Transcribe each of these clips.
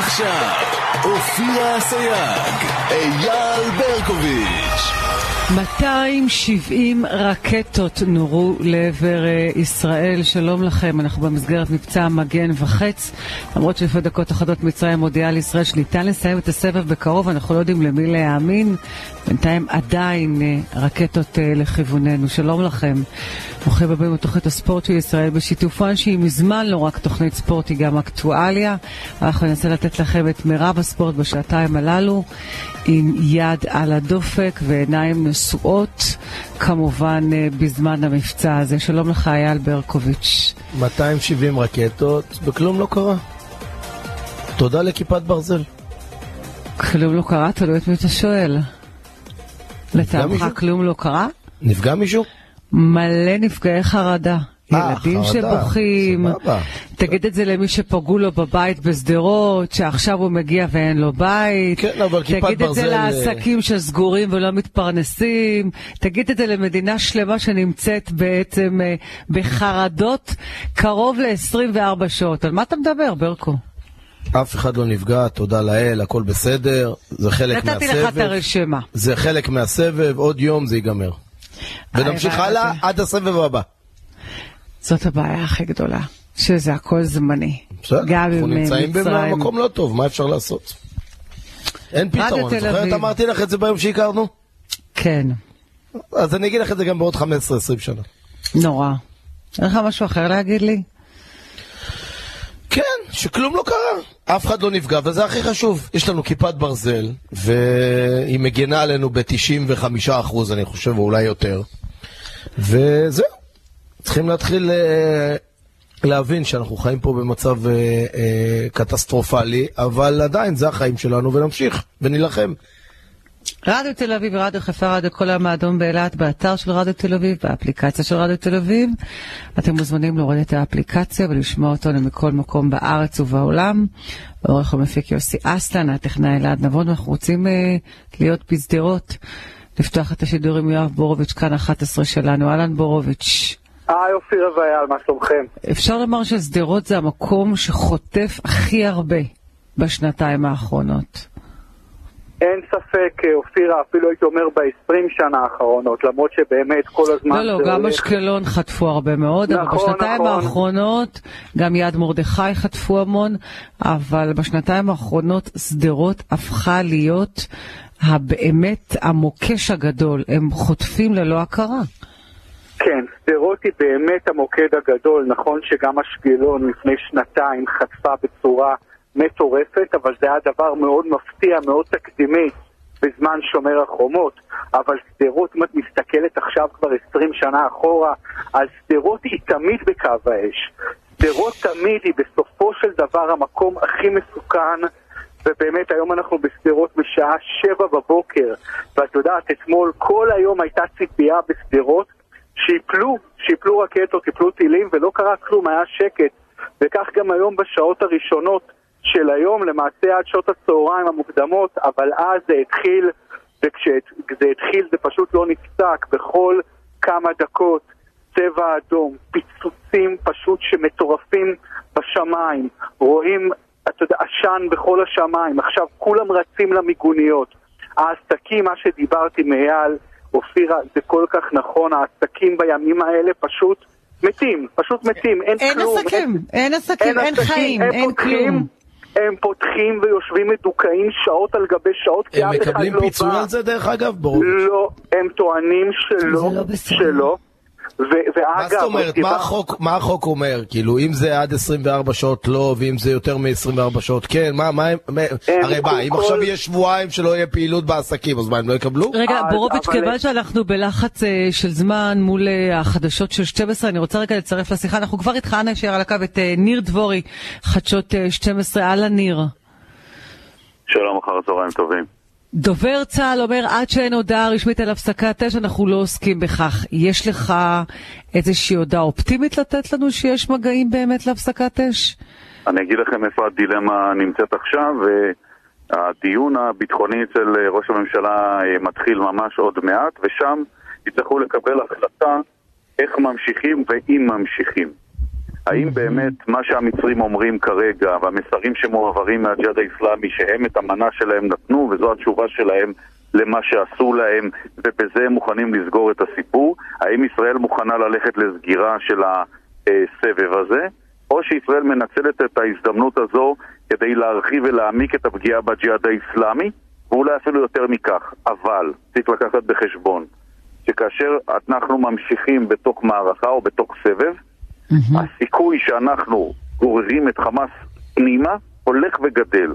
ועכשיו, אופירה אסייג, אייל ברקוביץ'. 270 רקטות נורו לעבר אה, ישראל, שלום לכם, אנחנו במסגרת מבצע מגן וחץ, למרות שלפני דקות אחדות מצרים מודיעה לישראל שניתן לסיים את הסבב בקרוב, אנחנו לא יודעים למי להאמין, בינתיים עדיין אה, רקטות אה, לכיווננו, שלום לכם. ברוכים הבאים לתוכנית הספורט של ישראל בשיתופן שהיא מזמן לא רק תוכנית ספורט, היא גם אקטואליה. אנחנו ננסה לתת לכם את מירב הספורט בשעתיים הללו, עם יד על הדופק ועיניים נשואות, כמובן אה, בזמן המבצע הזה. שלום לך, אייל ברקוביץ'. 270 רקטות, וכלום לא קרה. תודה לכיפת ברזל. כלום לא קרה? תלוי את מי אתה שואל. לטעמך? כלום לא קרה? נפגע מישהו? מלא נפגעי חרדה. אה, ילדים חרדה, שבוכים. תגיד את זה למי שפגעו לו בבית בשדרות, שעכשיו הוא מגיע ואין לו בית. כן, אבל כיפת תגיד את זה ברזל, אה, לעסקים שסגורים ולא מתפרנסים. תגיד את זה למדינה שלמה שנמצאת בעצם אה, בחרדות קרוב ל-24 שעות. על מה אתה מדבר, ברקו? אף אחד לא נפגע, תודה לאל, הכל בסדר, זה חלק נתתי לך את מהסבב. הרשימה. זה חלק מהסבב, עוד יום זה ייגמר. ונמשיך. הלאה עד הסבב הבא. זאת הבעיה הכי גדולה, שזה הכל זמני. בסדר, אנחנו נמצאים. במקום לא טוב, מה אפשר לעשות? אין פתרון, זוכרת. אמרתי לך את זה ביום שהכרנו? כן, אז אני אגיד לך את זה גם בעוד 15-20 שנה. נורא. אין לך משהו אחר להגיד לי? כן, שכלום לא קרה. אף אחד לא נפגע, וזה הכי חשוב. יש לנו כיפת ברזל, והיא מגנה עלינו ב-95%, אני חושב, או אולי יותר. וזהו. צריכים להתחיל אה, להבין שאנחנו חיים פה במצב אה, אה, קטסטרופלי, אבל עדיין זה החיים שלנו, ונמשיך, ונילחם. רדיו תל אביב ורדיו חיפה, רדיו כל היום האדום באילת, באתר של רדיו תל אביב, באפליקציה של רדיו תל אביב. אתם מוזמנים להוריד את האפליקציה ולשמוע אותנו מכל מקום בארץ ובעולם. העורך המפיק יוסי אסלן, הטכנאי אלעד נבון, ואנחנו רוצים אה, להיות בשדרות. לפתוח את השידור עם יואב בורוביץ', כאן 11 שלנו. אהלן בורוביץ'. היי אופירה ואייל, מה שלומכם? אפשר לומר ששדרות זה המקום שחוטף הכי הרבה בשנתיים האחרונות. אין ספק, אה, אופירה, אפילו הייתי אומר ב-20 שנה האחרונות, למרות שבאמת כל הזמן... לא, לא, גם הולך- אשקלון חטפו הרבה מאוד, אבל נכון, בשנתיים נכון. האחרונות, גם יד מרדכי חטפו המון, אבל בשנתיים האחרונות שדרות הפכה להיות הבאמת המוקש הגדול, הם חוטפים ללא הכרה. כן, שדרות היא באמת המוקד הגדול, נכון שגם אשקלון לפני שנתיים חטפה בצורה מטורפת, אבל זה היה דבר מאוד מפתיע, מאוד תקדימי בזמן שומר החומות. אבל שדרות, אם את מסתכלת עכשיו כבר 20 שנה אחורה, אז שדרות היא תמיד בקו האש. שדרות תמיד היא בסופו של דבר המקום הכי מסוכן ובאמת היום אנחנו בשדרות בשעה שבע בבוקר ואת יודעת, אתמול כל היום הייתה ציפייה בשדרות שיפלו, שיפלו רקטות, יפלו טילים ולא קרה כלום, היה שקט. וכך גם היום בשעות הראשונות של היום, למעשה עד שעות הצהריים המוקדמות, אבל אז זה התחיל, וכשזה התחיל זה פשוט לא נפסק. בכל כמה דקות צבע אדום, פיצוצים פשוט שמטורפים בשמיים, רואים, אתה יודע, עשן בכל השמיים, עכשיו כולם רצים למיגוניות. העסקים, מה שדיברתי מאייל, אופירה, זה כל כך נכון, העסקים בימים האלה פשוט מתים, פשוט מתים, אין, אין כלום. עסקים, אין עסקים, אין עסקים, חיים, הם אין פותחים, כלום. הם פותחים ויושבים מדוכאים שעות על גבי שעות, כי הם אף אחד מקבלים לא פיצוי בא. על זה, דרך אגב? ברור. לא, הם טוענים שלא, זה לא בסדר. שלא. ו- ואגב, מה זאת אומרת? דיבר- מה החוק, מה החוק אומר? כאילו, אם זה עד 24 שעות לא, ואם זה יותר מ-24 שעות כן, מה, מה, מה הם הרי מה, כל- אם כל- עכשיו יהיה שבועיים שלא יהיה פעילות בעסקים, אז מה, הם לא יקבלו? רגע, בורוביץ', אבל- כיוון שאנחנו בלחץ אה, של זמן מול אה, החדשות של 12, אני רוצה רגע לצרף לשיחה, אנחנו כבר איתך, אנא יישאר על הקו, את אה, ניר דבורי, חדשות אה, 12, אהלן ניר. שלום, אחר הצהריים טובים. דובר צה"ל אומר, עד שאין הודעה רשמית על הפסקת אש, אנחנו לא עוסקים בכך. יש לך איזושהי הודעה אופטימית לתת לנו שיש מגעים באמת להפסקת אש? אני אגיד לכם איפה הדילמה נמצאת עכשיו, והדיון הביטחוני אצל ראש הממשלה אה, מתחיל ממש עוד מעט, ושם יצטרכו לקבל החלטה איך ממשיכים ואם ממשיכים. האם באמת מה שהמצרים אומרים כרגע, והמסרים שמועברים מהג'יהאד האיסלאמי, שהם את המנה שלהם נתנו, וזו התשובה שלהם למה שעשו להם, ובזה הם מוכנים לסגור את הסיפור? האם ישראל מוכנה ללכת לסגירה של הסבב הזה? או שישראל מנצלת את ההזדמנות הזו כדי להרחיב ולהעמיק את הפגיעה בג'יהאד האיסלאמי, ואולי אפילו יותר מכך. אבל צריך לקחת בחשבון שכאשר אנחנו ממשיכים בתוך מערכה או בתוך סבב, הסיכוי שאנחנו גוררים את חמאס פנימה הולך וגדל.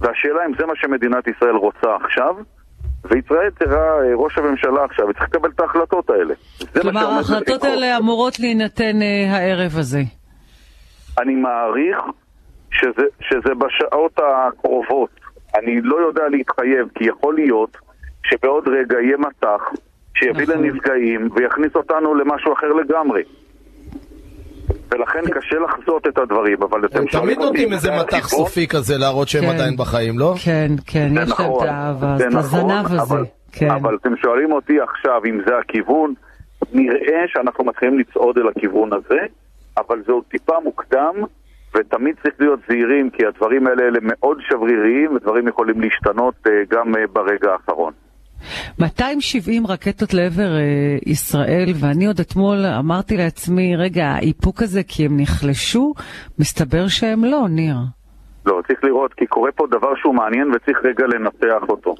והשאלה אם זה מה שמדינת ישראל רוצה עכשיו, וישראל צריכה, ראש הממשלה עכשיו, צריך לקבל את ההחלטות האלה. כלומר, ההחלטות. האלה אמורות להינתן אה, הערב הזה. אני מעריך שזה, שזה בשעות הקרובות. אני לא יודע להתחייב, כי יכול להיות שבעוד רגע יהיה מטח שיביא נכון. לנפגעים ויכניס אותנו למשהו אחר לגמרי. ולכן קשה לחזות את הדברים, אבל אתם הם שואלים תמיד אותי נותנים אם איזה זה מטח? סופי כזה להראות שהם כן. עדיין בחיים, לא? כן, כן, יש להם נכון, את האהבה, זה את נכון, הזנב הזה. אבל, כן. אבל אתם שואלים אותי עכשיו אם זה הכיוון, נראה שאנחנו מתחילים לצעוד אל הכיוון הזה, אבל זה עוד טיפה מוקדם, ותמיד צריך להיות זהירים, כי הדברים האלה הם מאוד שבריריים, ודברים יכולים להשתנות אה, גם אה, ברגע האחרון. 270 רקטות לעבר אה, ישראל, ואני עוד אתמול אמרתי לעצמי, רגע, האיפוק הזה כי הם נחלשו? מסתבר שהם לא, ניר. לא, צריך לראות, כי קורה פה דבר שהוא מעניין וצריך רגע לנתח אותו.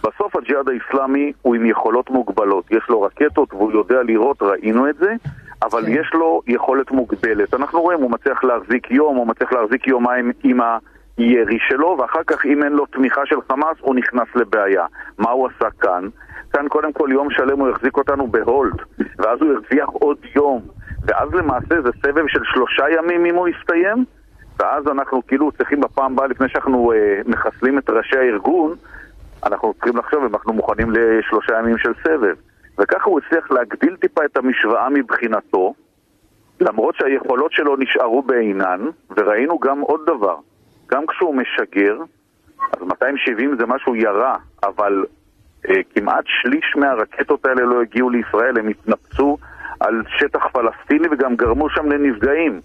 בסוף הג'יהאד האיסלאמי הוא עם יכולות מוגבלות. יש לו רקטות והוא יודע לירות, ראינו את זה, אבל כן. יש לו יכולת מוגבלת. אנחנו רואים, הוא מצליח להחזיק יום, הוא מצליח להחזיק יומיים עם הירי שלו, ואחר כך אם אין לו תמיכה של חמאס, הוא נכנס לבעיה. מה הוא עשה כאן? כאן קודם כל יום שלם הוא החזיק אותנו בהולד, ואז הוא הרוויח עוד יום, ואז למעשה זה סבב של שלושה ימים אם הוא יסתיים, ואז אנחנו כאילו צריכים בפעם הבאה, לפני שאנחנו אה, מחסלים את ראשי הארגון, אנחנו צריכים לחשוב אם אנחנו מוכנים לשלושה ימים של סבב. וככה הוא הצליח להגדיל טיפה את המשוואה מבחינתו, למרות שהיכולות שלו נשארו בעינן, וראינו גם עוד דבר, גם כשהוא משגר, אז 270 זה משהו ירה, אבל אה, כמעט שליש מהרקטות האלה לא הגיעו לישראל, הם התנפצו על שטח פלסטיני וגם גרמו שם לנפגעים.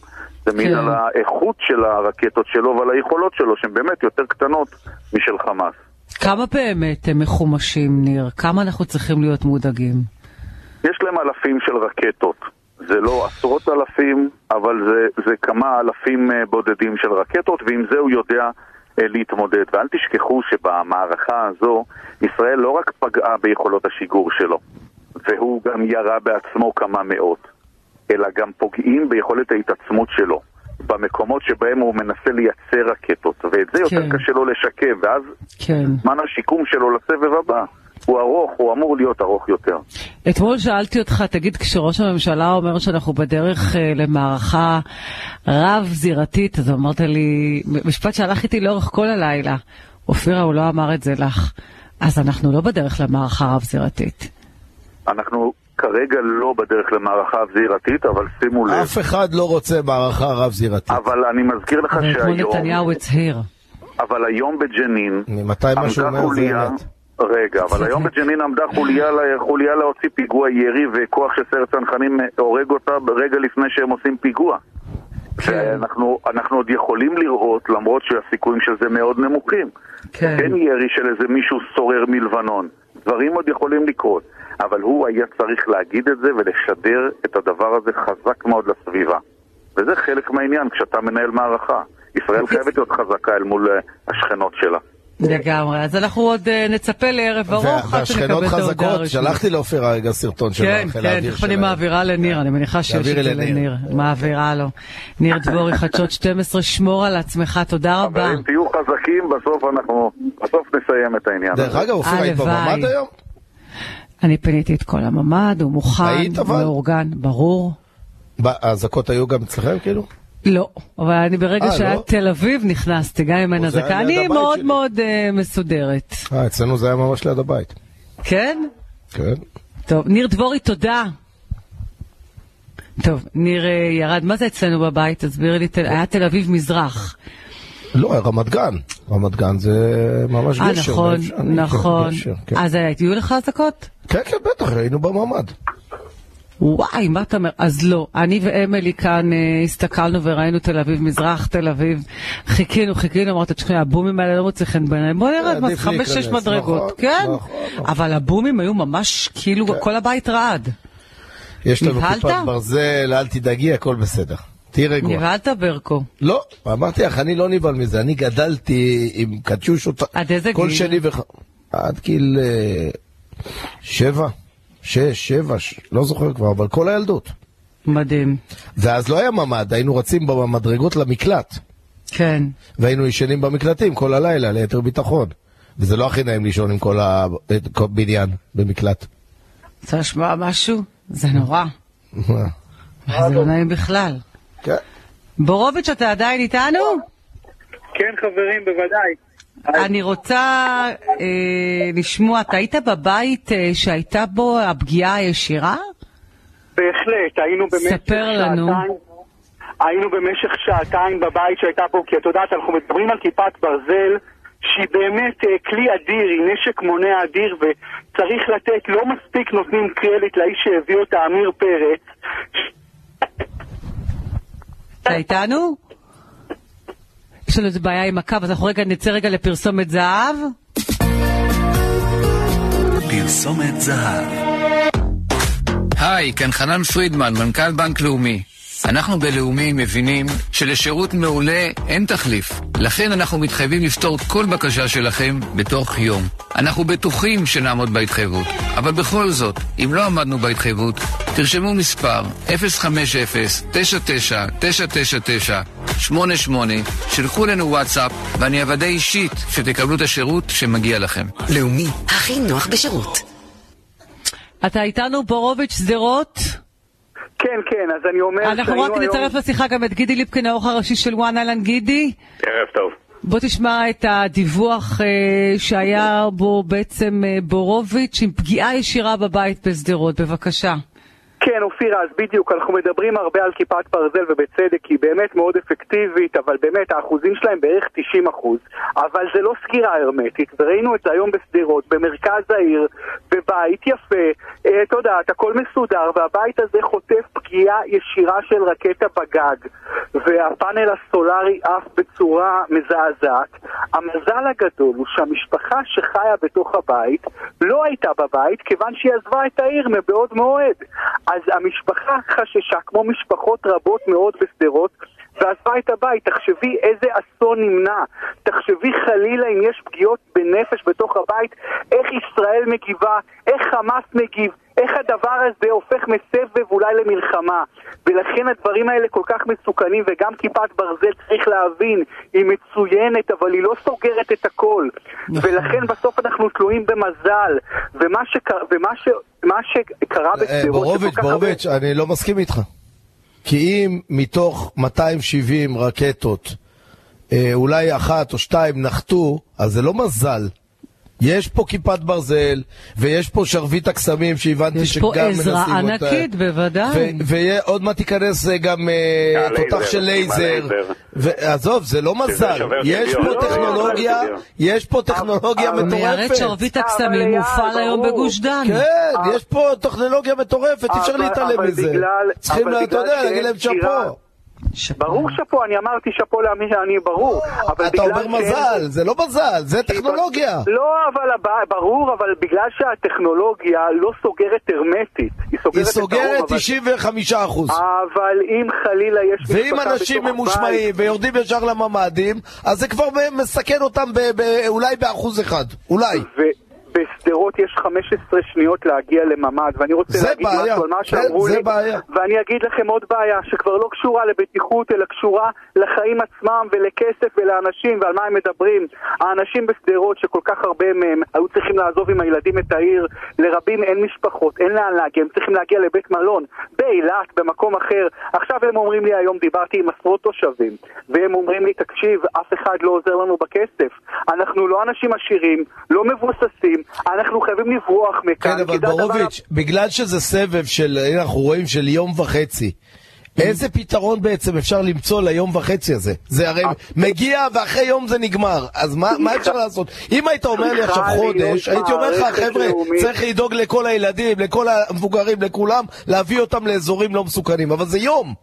זה מעיד כן. על האיכות של הרקטות שלו ועל היכולות שלו, שהן באמת יותר קטנות משל חמאס. כמה באמת הם מחומשים, ניר? כמה אנחנו צריכים להיות מודאגים? יש להם אלפים של רקטות. זה לא עשרות אלפים, אבל זה, זה כמה אלפים אה, בודדים של רקטות, ועם זה הוא יודע אה, להתמודד. ואל תשכחו שבמערכה הזו, ישראל לא רק פגעה ביכולות השיגור שלו, והוא גם ירה בעצמו כמה מאות, אלא גם פוגעים ביכולת ההתעצמות שלו. במקומות שבהם הוא מנסה לייצר רקטות, ואת זה יותר כן. קשה לו לשקם, ואז כן. זמן השיקום שלו לסבב הבא הוא ארוך, הוא אמור להיות ארוך יותר. אתמול שאלתי אותך, תגיד, כשראש הממשלה אומר שאנחנו בדרך אה, למערכה רב-זירתית, אז אמרת לי, משפט שהלך איתי לאורך כל הלילה. אופירה, הוא לא אמר את זה לך. אז אנחנו לא בדרך למערכה רב-זירתית. אנחנו כרגע לא בדרך למערכה זירתית, אבל שימו לב. אף אחד לא רוצה מערכה רב-זירתית. אבל אני מזכיר לך שהיום, נתניהו הצהיר. אבל היום בג'נין, ממתי מה שהוא אומר זה אמת? רגע, אבל היום בג'נין עמדה חוליה, ל- חוליה להוציא פיגוע ירי וכוח של סיירת צנחנים הורג אותה רגע לפני שהם עושים פיגוע. כן. אנחנו עוד יכולים לראות, למרות שהסיכויים של זה מאוד נמוכים. כן. כן ירי של איזה מישהו סורר מלבנון. דברים עוד יכולים לקרות. אבל הוא היה צריך להגיד את זה ולשדר את הדבר הזה חזק מאוד לסביבה. וזה חלק מהעניין כשאתה מנהל מערכה. ישראל חייבת להיות חזקה אל מול אה, השכנות שלה. לגמרי. אז אנחנו עוד אה, נצפה לערב ארוך עד שנקבל את ההודעה חזקות. שלחתי לאופירה רגע סרטון של כן, כן, תכף אני. מעבירה לניר, אני מניחה שיש את זה לניר. מעבירה לו. ניר דבורי, חדשות 12, שמור על עצמך, תודה רבה. חברים, תהיו חזקים, בסוף אנחנו, בסוף נסיים את העניין דרך. אגב, אופירה, היית. בממ"ד היום? אני פיניתי את כל הממ"ד, הוא מוכן, היית אבל? מאורגן, ברור. האזעקות היו גם אצלכם כאילו? לא, אבל אני ברגע אה, שהיה לא? תל אביב נכנסתי, גם אם אין או, זה אזעקה. אני מאוד שלי. מאוד אה, מסודרת. אה, אצלנו זה היה ממש ליד הבית. כן? כן. טוב, ניר דבורי, תודה. טוב, ניר אה, ירד, מה זה אצלנו בבית? תסבירי לי, תל- היה תל אביב מזרח. לא, רמת גן. רמת גן זה ממש אה, גשר. נכון, ואפשר- נכון. גשר, כן. אז היו לך אזעקות? כן, כן, בטח, היינו בממ"ד. וואי, מה אתה אומר? אז לא. אני ואמילי כאן אה, הסתכלנו וראינו תל אביב, מזרח תל אביב. חיכינו, חיכינו, אמרת, תשמעי, הבומים האלה לא מוצא חן בעיניהם. בוא נרד, מה, חמש, שש להיכנס, מדרגות. נכון, כן. נכון, נכון. אבל הבומים היו ממש, כאילו, כל הבית רעד. יש לנו? כיפת ברזל, אל תדאגי, הכל בסדר. תהיי רגוע. נבהלת ברקו. לא, אמרתי לך, אני לא נבהל מזה, אני גדלתי עם קטיושות עד איזה כל גיל? שני וח... עד גיל אה, שבע, שש, שבע, ש... לא זוכר כבר, אבל כל הילדות. מדהים. ואז לא היה ממ"ד, היינו רצים במדרגות למקלט, כן. והיינו ישנים במקלטים כל הלילה ליתר ביטחון. וזה לא הכי נעים לישון עם כל הבניין במקלט. רוצה לשמוע משהו? זה נורא. זה לא נעים בכלל. כן. בורוביץ', אתה עדיין איתנו? כן, חברים, בוודאי. אני רוצה אה, לשמוע, אתה היית בבית אה, שהייתה בו הפגיעה הישירה? בהחלט, היינו במשך ספר לנו. שעתיים. היינו במשך שעתיים בבית שהייתה פה, כי את יודעת, אנחנו מדברים על כיפת ברזל, שהיא באמת אה, כלי אדיר, היא נשק מונע אדיר, וצריך לתת, לא מספיק נותנים קרדיט לאיש שהביא אותה, אמיר פרץ. אתה איתנו? יש לנו איזה בעיה עם הקו, אז אנחנו רגע נצא רגע לפרסומת זהב. פרסומת זהב. היי, כאן חנן פרידמן, מנכ"ל בנק לאומי. אנחנו בלאומי מבינים שלשירות מעולה אין תחליף. לכן אנחנו מתחייבים לפתור כל בקשה שלכם בתוך יום. אנחנו בטוחים שנעמוד בהתחייבות, אבל בכל זאת, אם לא עמדנו בהתחייבות, תרשמו מספר 050-99-999-88, שלחו לנו וואטסאפ ואני אוודא אישית שתקבלו את השירות שמגיע לכם. לאומי, הכי נוח בשירות. אתה איתנו, בורוביץ' שדרות? כן, כן, אז אני אומר אנחנו רק נצרף לשיחה גם את גידי ליפקין, העורך הראשי של וואן אהלן גידי. ערב טוב. בוא תשמע את הדיווח אה, שהיה בו בעצם אה, בורוביץ' עם פגיעה ישירה בבית בשדרות, בבקשה. אז בדיוק, אנחנו מדברים הרבה על כיפת ברזל ובצדק, היא באמת מאוד אפקטיבית, אבל באמת האחוזים שלהם בערך 90 אחוז. אבל זה לא סגירה הרמטית, וראינו את זה היום בשדרות, במרכז העיר, בבית יפה, אה, אתה יודעת, הכל מסודר, והבית הזה חוטף פגיעה ישירה של רקטה בגג, והפאנל הסולארי עף בצורה מזעזעת. המזל הגדול הוא שהמשפחה שחיה בתוך הבית לא הייתה בבית, כיוון שהיא עזבה את העיר מבעוד מועד. אז המשפחה חששה, כמו משפחות רבות מאוד בשדרות, ועזבה את הבית. תחשבי איזה אסון נמנע. תחשבי חלילה אם יש פגיעות בנפש בתוך הבית, איך ישראל מגיבה, איך חמאס מגיב, איך הדבר הזה הופך מסבב אולי למלחמה. ולכן הדברים האלה כל כך מסוכנים, וגם כיפת ברזל צריך להבין, היא מצוינת, אבל היא לא סוגרת את הכל. ולכן בסוף אנחנו תלויים במזל. ומה, שקר... ומה ש... מה שקרה אה, בשדרות... בורוביץ', בורוביץ', אני לא מסכים איתך. כי אם מתוך 270 רקטות, אה, אולי אחת או שתיים נחתו, אז זה לא מזל. יש פה כיפת ברזל, ויש פה שרביט הקסמים שהבנתי יש שגם פה מנסים עזרה אותה. ענקית, בוודאי. ועוד מעט תיכנס אה, גם אה, תותח של לייזר. ועזוב, זה לא מזל. יש. פה טכנולוגיה. יש פה טכנולוגיה אבל- מיירט מטורפת. שרביט אבל הקסמים מופעל היום. בגוש דן. כן, יש פה טכנולוגיה מטורפת, אי אפשר להתעלם מזה. צריכים, אתה יודע, להגיד להם סגירה- ברור שאפו, אני אמרתי שאפו לאמיר, אני ברור. אבל אתה אומר מזל, זה לא מזל, זה טכנולוגיה. לא, אבל ברור, אבל בגלל שהטכנולוגיה לא סוגרת הרמטית. היא סוגרת היא את סוגרת הרוב, אבל- 95 אחוז. אבל אם חלילה יש ואם אנשים ממושמעים ויורדים ישר לממ"דים, אז זה כבר מסכן אותם ב- ב- אולי באחוז אחד. אולי. ובשדרות יש 15 שניות להגיע לממ"ד, ואני רוצה להגיד בעיה, משהו על מה כן, שאמרו לי, בעיה. ואני אגיד לכם עוד בעיה, שכבר לא קשורה לבטיחות, אלא קשורה לחיים עצמם ולכסף ולאנשים ועל מה הם מדברים. האנשים בשדרות, שכל כך הרבה מהם היו צריכים לעזוב עם הילדים את העיר, לרבים אין משפחות, אין לאן להגיע, הם צריכים להגיע לבית מלון, באילת, במקום אחר. עכשיו הם אומרים לי היום, דיברתי עם עשרות תושבים, והם אומרים לי, תקשיב, אף אחד לא עוזר לנו בכסף. אנחנו לא אנשים עשירים, לא מבוססים, אנחנו חייבים לברוח מכאן. כן, אבל הדבר בורוביץ', בגלל שזה סבב של, הנה אנחנו רואים, של יום וחצי, איזה פתרון בעצם אפשר למצוא ליום וחצי הזה? זה הרי מגיע ואחרי יום זה נגמר, אז מה מה אפשר לעשות? אם היית אומר לי עכשיו חודש, הייתי אומר לך, חבר'ה, לאומית." צריך לדאוג לכל הילדים, לכל המבוגרים, לכולם, להביא אותם לאזורים לא מסוכנים, אבל זה יום.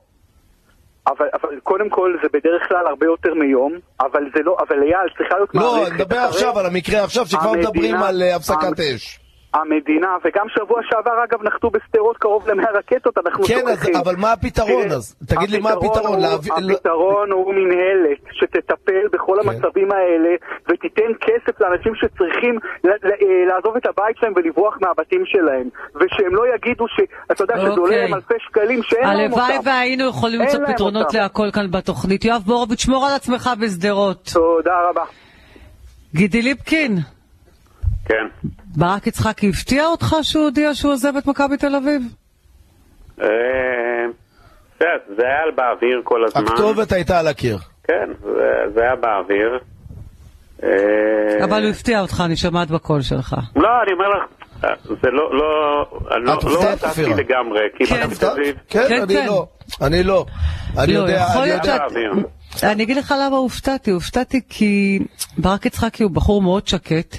אבל, אבל קודם כל זה בדרך כלל הרבה יותר מיום, אבל זה לא, אבל אייל, צריכה להיות לא, מערכת אני מדבר אחרי- עכשיו על המקרה עכשיו, שכבר המדינה- מדברים על אה, הפסקת המ- אש. המדינה, וגם שבוע שעבר אגב נחתו בשדרות קרוב ל-100 רקטות, אנחנו כן, אז- שוכחים. אבל מה הפתרון תראה, אז? תגיד לי מה הפתרון, הוא- להביא- לא- הפתרון הוא מנהלת שתטפל בכל כן. המצבים האלה ותיתן כסף לאנשים שצריכים אה, לעזוב את הבית שלהם ולברוח מהבתים שלהם ושהם לא יגידו שאתה יודע שזה עולה אוקיי. להם אלפי שקלים שאין להם אותם. הלוואי והיינו יכולים למצוא פתרונות. להכל כאן בתוכנית. יואב בורוביץ', שמור על עצמך בשדרות. תודה רבה. גידי ליפקין, כן. ברק יצחקי הפתיע אותך שהוא הודיע שהוא עוזב את מכבי תל אביב? אה, זה היה באוויר כל הזמן. הכתובת הייתה על הקיר. כן, זה- זה היה באוויר. אה, אבל הוא הפתיע אותך, אני שומעת בקול שלך. לא, אני אומר לך, זה לא, לא, אני לא לא הופתעתי? לגמרי, כי כן. מכבי תל אביב, כן, כן, אני כן. לא. אני לא. אני לא, יודע, יכול אני יודע. אני אגיד לך למה הופתעתי. הופתעתי כי ברק יצחקי הוא בחור מאוד שקט,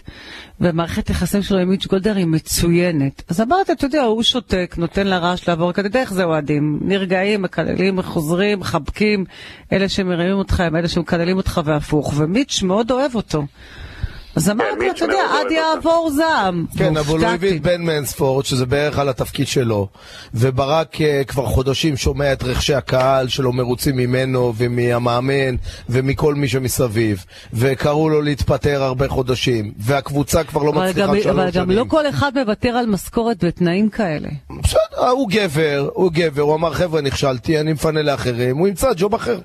ומערכת יחסים שלו עם מיץ' גולדר היא מצוינת. אז אמרתי, אתה יודע, הוא שותק, נותן לרעש לעבור, כדי איך זה אוהדים. נרגעים, מקללים, חוזרים, מחבקים. אלה שמרימים אותך הם אלה שמקללים אותך והפוך. ומיץ' מאוד אוהב אותו. אז אמרתי, מיץ' אתה יודע, עד. יעבור זעם. כן, אבל הוא הביא. את בן מנספורד, שזה בערך על התפקיד שלו, וברק אה, כבר חודשים שומע את רחשי הקהל שלו מרוצים ממנו ומהמאמן ומכל מי שמסביב, וקראו לו להתפטר הרבה חודשים, והקבוצה כבר לא מצליחה שלוש אבל גם שנים. לא כל אחד מוותר על משכורת בתנאים כאלה. בסדר, הוא גבר, הוא גבר, הוא אמר חבר'ה נכשלתי, אני מפנה לאחרים, הוא ימצא ג'וב אחר.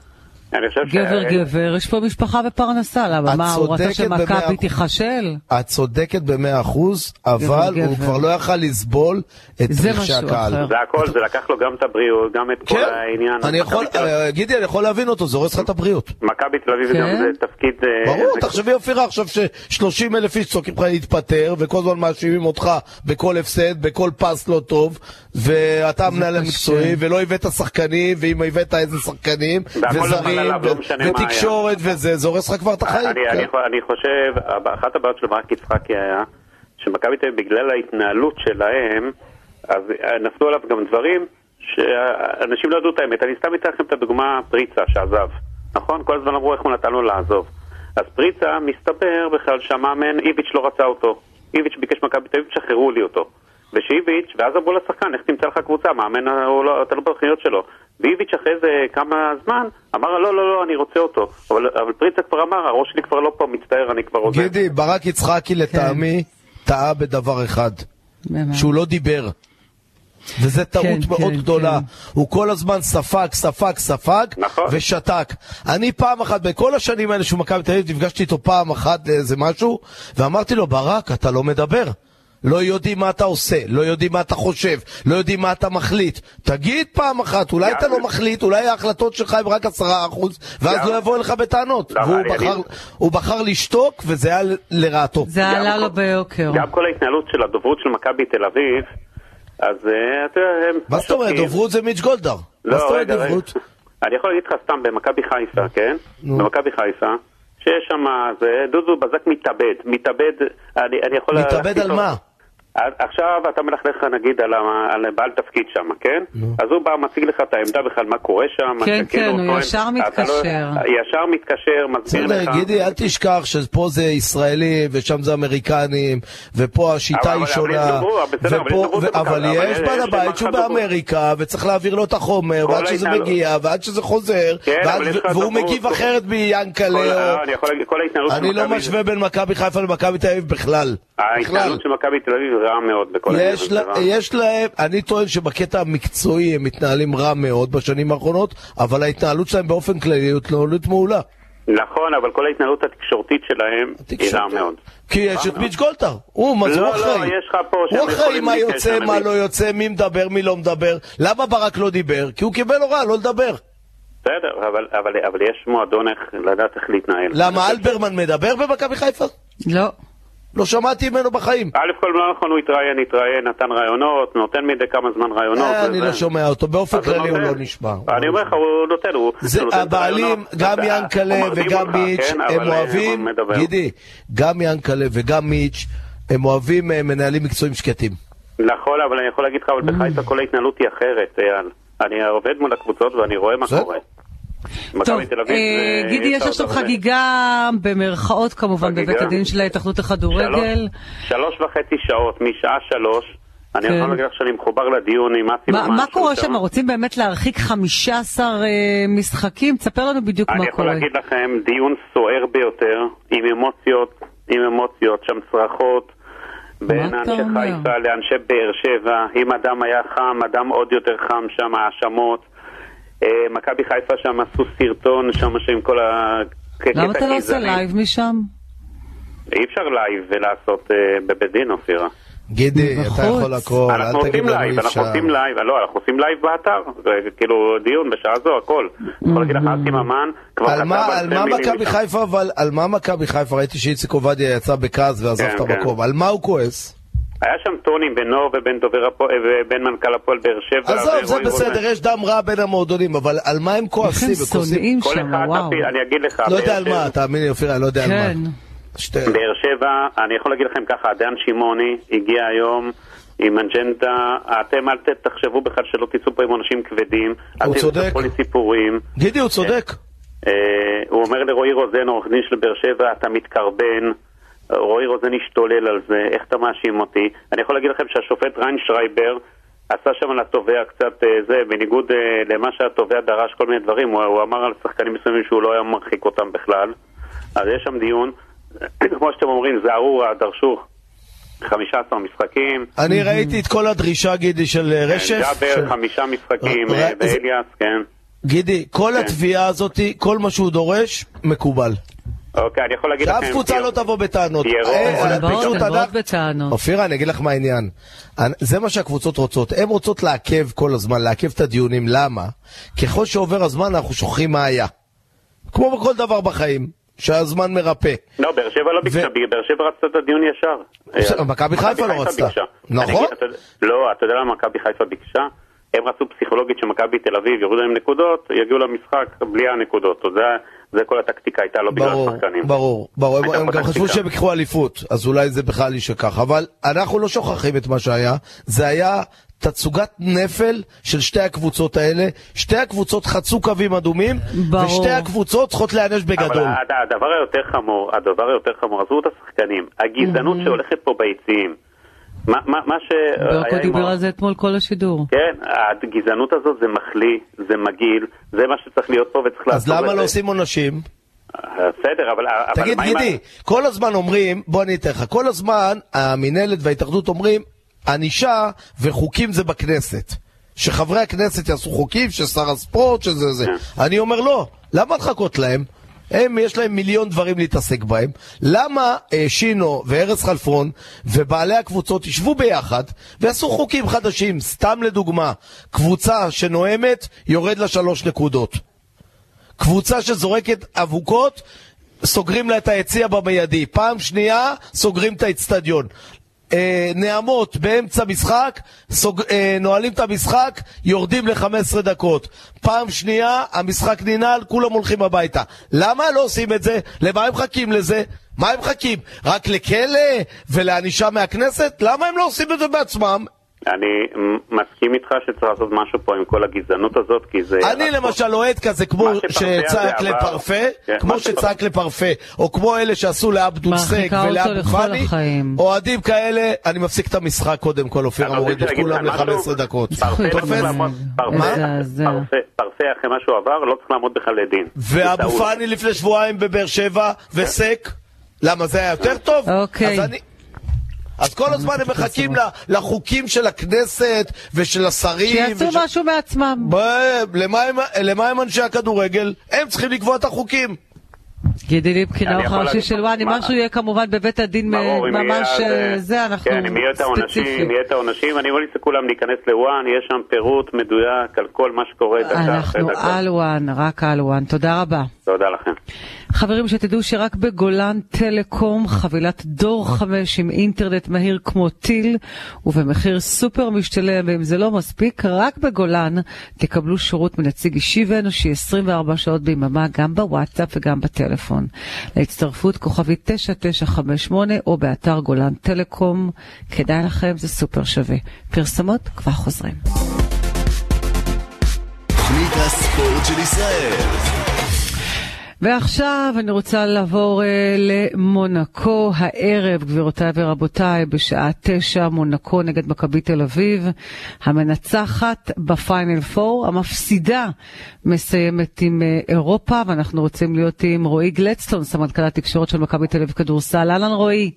אני חושב גבר ש- גבר, יש פה משפחה ופרנסה, למה? מה, הוא רצה שמכבי. תיכשל? את צודקת במאה אחוז, אבל גבר. הוא כבר לא יכל לסבול את משהו הקהל. אחר. זה הכל, זה לקח לו גם את הבריאות, גם את כל כן, העניין. אני יכול, תל- אה, גידי, אני יכול להבין אותו, זה הורס לך את הבריאות. מכבי תל אביב כן. גם זה תפקיד... אה, ברור, זה- תחשבי אופירה עכשיו ש-30 אלף איש צועקים לך להתפטר, וכל הזמן מאשימים אותך בכל הפסד, בכל פס לא טוב, ואתה המנהל קשה. המקצועי, ולא הבאת שחקנים, ואם הבאת איזה שחקנים, נפל וזרים, לא. ותקשורת וזה, זה הורס לך כבר את החיים. אני, חושב, אחת הבעיות של ברק יצחקי היה שמכבי תל אביב בגלל ההתנהלות שלהם, אז אה, נפלו עליו גם דברים שאנשים לא ידעו את האמת. אני סתם אתן לכם את הדוגמה פריצה שעזב, נכון? כל הזמן אמרו איך הוא נתן לו לעזוב. אז פריצה, מסתבר בכלל שהמאמן איביץ' לא רצה אותו. איביץ' ביקש מכבי תל אביב, שחררו לי אותו. ושאיביץ', ואז אמרו לשחקן, איך תמצא לך קבוצה? מאמן, לא, אתה לא בתוכניות שלו. ואיביץ' אחרי זה כמה זמן, אמר, לא, לא, לא, אני רוצה אותו. אבל, אבל פריצה כבר אמר, הראש שלי כבר לא פה, מצטער, אני כבר עוזב. גידי, ברק יצחקי לטעמי טעה בדבר אחד? שהוא לא דיבר. וזו טעות כן, מאוד כן, גדולה. כן. הוא כל הזמן ספג, ספג, ספג, נכון. ושתק. אני פעם אחת, בכל השנים האלה שהוא מכבי תל אביב, נפגשתי איתו פעם אחת לאיזה משהו, ואמרתי לו, ברק, אתה לא מדבר. לא יודעים מה אתה עושה, לא יודעים מה אתה חושב, לא יודעים מה אתה מחליט. תגיד פעם אחת, אולי אתה לא מחליט, אולי ההחלטות שלך הן רק עשרה אחוז, ואז לא יבוא אליך בטענות. והוא בחר- אני- הוא בחר לשתוק, וזה היה לרעתו. זה עלה לו ביוקר. גם כל ההתנהלות של הדוברות של מכבי תל אביב, אז אה, אתה יודע, הם... מה זאת אומרת. דוברות זה מיץ' גולדהר. מה לא, זאת אומרת. דוברות? אני יכול להגיד לך סתם, במכבי חיפה, כן? במכבי חיפה, שיש שם, זה דודו בזק מתאבד, מתאבד, אני, אני יכול... מתאבד על מה? אז עכשיו אתה מלכלך נגיד על, ה- על בעל תפקיד שם, כן? אז הוא בא, מציג לך את העמדה בכלל, מה קורה שם. כן, כאילו כן, הוא ישר לא- מתקשר. ישר מתקשר, מסביר לך. בסדר, גידי, אל תשכח שפה זה ישראלים, ושם זה אמריקנים, ופה השיטה אבל- היא אבל שונה. אבל יש בעל הבית שהוא. באמריקה, וצריך להעביר לו את החומר, ועד שזה מגיע, ועד שזה חוזר, כן, לך והוא. מגיב אחרת מיאנקלה. אני יכול להגיד, כל ההתנהלות של אני לא משווה בין מכבי חיפה למכבי תל אביב. בכלל. ההתנהלות של מכבי תל אביב רעה מאוד בכל יש, לה, רע. יש להם, אני טוען שבקטע המקצועי הם מתנהלים רע מאוד בשנים האחרונות, אבל ההתנהלות שלהם באופן כללי היא התנהלות מעולה. נכון, אבל כל ההתנהלות התקשורתית שלהם היא רעה מאוד. כי יש את מיץ' גולטר, הוא, מה זה, הוא לא, לא, אחראי. יש לך פה הוא אחראי מה יוצא, מה. לא יוצא, מי מדבר, מי לא מדבר. למה ברק לא דיבר? כי הוא קיבל הוראה לא לדבר. בסדר, אבל, אבל, אבל יש מועדון איך לדעת איך להתנהל. למה אלברמן מדבר במכבי חיפה? לא. לא שמעתי ממנו בחיים. א' כל לא נכון, הוא התראיין, התראיין, נתן רעיונות, נותן מדי כמה זמן רעיונות. אה, אני. לא שומע אותו, באופן כללי הוא. לא נשמע. אני אומר לך, הוא נותן, הוא נותן הבעלים. גם ינקלה וגם מיץ', כן, הם אה, אוהבים. גידי, גם ינקלה וגם מיץ', הם אוהבים אה, מנהלים מקצועיים שקטים. נכון, אבל אני יכול להגיד לך, אבל בחיפה כל ההתנהלות היא אחרת, אייל. אני עובד מול הקבוצות ואני רואה מה. קורה. טוב, אה, זה- גידי, יש עכשיו. חגיגה במרכאות כמובן חגיגה. בבית הדין של ההתאחדות לכדורגל. שלוש- שלוש וחצי שעות, משעה שלוש. אני כן. יכול להגיד לך שאני מחובר לדיון עם אסי ממש. מה קורה שם? רוצים באמת להרחיק 15 אה, משחקים? תספר לנו בדיוק אני מה יכול קורה. להגיד לכם, דיון סוער ביותר, עם אמוציות, עם אמוציות, שם צרחות. בין אנשי? חיפה לאנשי באר שבע, אם אדם היה חם, אדם עוד יותר חם שם, האשמות. אה, מכבי חיפה שם עשו סרטון שם שעם כל ה... למה אתה לא עושה. לייב משם? אי אפשר לייב ולעשות אה, בבית דין, אופירה. גידי, אתה. יכול הכל, אל אנחנו תגיד לנו אי אנחנו אפשר. עושים לייב, לא, אנחנו עושים לייב באתר, זה כאילו דיון בשעה זו, הכל. אני יכול להגיד לך, אסי ממן כבר על כתב מה, על מה מכבי. חיפה, אבל על מה מכבי חיפה? ראיתי שאיציק עובדיה יצא בכעס ועזב כן, את כן. המקום. על מה הוא כועס? היה שם טונים בינו ובין דובר הפועל, ובין מנכ"ל הפועל באר שבע. עזוב, זה בסדר. יש דם רע בין המועדונים, אבל על מה הם איך כועסים? הם? שונאים שם, אחד, וואו. אני אגיד לך, לא יודע על מה, שבע- תאמין לי, אופירה, אני לא יודע על כן. מה. שתי... באר שבע, אני יכול להגיד לכם ככה, דן שמעוני הגיע היום עם אג'נדה, אתם אל תחשבו בכלל שלא תצאו פה עם עונשים כבדים. הוא אל צודק. תספרו לי סיפורים. גידי, הוא צודק. אה, הוא אומר לרועי רוזן, עורך דין של באר שבע, אתה מתקרבן. רועי רוזן השתולל על זה, איך אתה מאשים אותי? אני יכול להגיד לכם שהשופט ריינשרייבר עשה שם לתובע קצת אה, זה, בניגוד אה, למה שהתובע דרש כל מיני דברים, הוא, הוא אמר על שחקנים מסוימים שהוא לא היה מרחיק אותם בכלל. אז יש שם דיון, כמו שאתם אומרים, זערורה, דרשו 15 משחקים. אני ראיתי את כל הדרישה, גידי, של אה, רשף. ג'אבר, חמישה משחקים, זה- ואליאס, כן. גידי, כל כן. התביעה הזאת, כל מה שהוא דורש, מקובל. אוקיי, אני יכול להגיד לכם... שאף קבוצה לא תבוא בטענות. פיירו- אה, אבל אה, באות, פשוט הן באות אנחנו- בטענות. אופירה, אני אגיד לך מה העניין. זה מה שהקבוצות רוצות. הן רוצות לעכב כל הזמן, לעכב את הדיונים. למה? ככל שעובר הזמן אנחנו שוכחים מה היה. כמו בכל דבר בחיים, שהזמן מרפא. לא, באר שבע לא ביקשה, באר שבע רצתה את הדיון ישר. מכבי חיפה לא רצתה. נכון. לא, אתה יודע למה מכבי חיפה ביקשה? הם רצו פסיכולוגית שמכבי תל אביב יורידו להם נקודות, יגיעו למשחק בלי הנקודות. זה, כל הטקטיקה הייתה, לא בגלל ברור, השחקנים. ברור, ברור. הם- הייתה הם גם חשבו. שהם יקחו אליפות, אז אולי זה בכלל יישכח. אבל אנחנו לא שוכחים את מה שהיה. זה היה תצוגת נפל של שתי הקבוצות האלה. שתי הקבוצות חצו קווים אדומים, ברור. ושתי הקבוצות צריכות להיענש בגדול. אבל הד- הדבר היותר חמור, הדבר היותר חמור, עזבו את השחקנים, הגזענות שהולכת פה ביציעים. מה, מה, מה שהיה ברקו עם דיבר ה- על זה אתמול כל השידור. כן, הגזענות הזאת זה מחליא, זה מגעיל, זה מה שצריך להיות פה וצריך אז למה את לא זה. עושים עונשים? בסדר, אבל... תגיד, גידי, כל הזמן אומרים, בוא אני אתן לך, כל הזמן המינהלת וההתאחדות אומרים, ענישה וחוקים זה בכנסת. שחברי הכנסת יעשו חוקים, ששר הספורט, שזה זה. כן. אני אומר לא, למה לחכות להם? הם, יש להם מיליון דברים להתעסק בהם. למה אה, שינו וארז חלפון ובעלי הקבוצות ישבו ביחד ויעשו חוקים חדשים? סתם לדוגמה, קבוצה שנואמת, יורד לה שלוש נקודות. קבוצה שזורקת אבוקות, סוגרים לה את היציע במיידי. פעם שנייה, סוגרים את האצטדיון. אה, נעמות באמצע משחק, סוג, אה, נועלים את המשחק, יורדים ל-15 דקות. פעם שנייה, המשחק ננעל, כולם הולכים הביתה. למה לא עושים את זה? למה הם מחכים לזה? מה הם מחכים? רק לכלא ולענישה מהכנסת? למה הם לא עושים את זה בעצמם? אני מסכים איתך שצריך לעשות משהו פה עם כל הגזענות הזאת, כי זה... אני למשל אוהד כזה, כמו שצעק. לפרפה, כן, כמו שצעק לפרפה, או כמו אלה שעשו לאבדול סק ולאבו פאני. אוהדים כאלה, אני מפסיק את המשחק קודם כל, אופיר, אני מוריד את כולם לך משהו. ל-15 דקות. פרפה לא תופס? לעמוד- פרפה- אחרי מה שהוא עבר, לא צריך לעמוד בכלל לדין. ואבו. פאני לפני שבועיים בבאר שבע, וסק, למה זה היה יותר טוב? אוקיי. אז כל הזמן הם מחכים לחוקים של הכנסת ושל השרים. שיעשו משהו מעצמם. ב- למה הם- למה הם אנשי הכדורגל? הם צריכים לקבוע את החוקים. גידי ליפקין, יכול הראשי להגיד- של ONE, אם מה- משהו יהיה כמובן בבית הדין ממש אה, זה, אנחנו כן, אם יהיה את העונשים, ספציפיים. אם יהיה את העונשים, אני ממליץ לכולם להיכנס ל ONE, יש שם פירוט מדויק על כל מה שקורה אנחנו. על וואן, רק על וואן. תודה רבה. תודה לכם. חברים, שתדעו שרק בגולן טלקום חבילת דור 5 עם אינטרנט מהיר כמו טיל ובמחיר סופר משתלם, ואם זה לא מספיק, רק בגולן תקבלו שירות מנציג אישי ואנושי 24 שעות ביממה, גם בוואטסאפ וגם בטלפון. להצטרפות כוכבי 9958 או באתר גולן טלקום. כדאי לכם, זה סופר שווה. פרסמות כבר חוזרים. תוכנית הספורט של ישראל. ועכשיו אני רוצה לעבור uh, למונקו הערב, גבירותיי ורבותיי, בשעה תשע, מונקו נגד מכבי תל אביב. המנצחת בפיינל פור, המפסידה מסיימת עם uh, אירופה, ואנחנו רוצים להיות עם רועי גלדסטון, סמנכ"ל התקשורת של מכבי תל אביב כדורסל. אהלן רועי.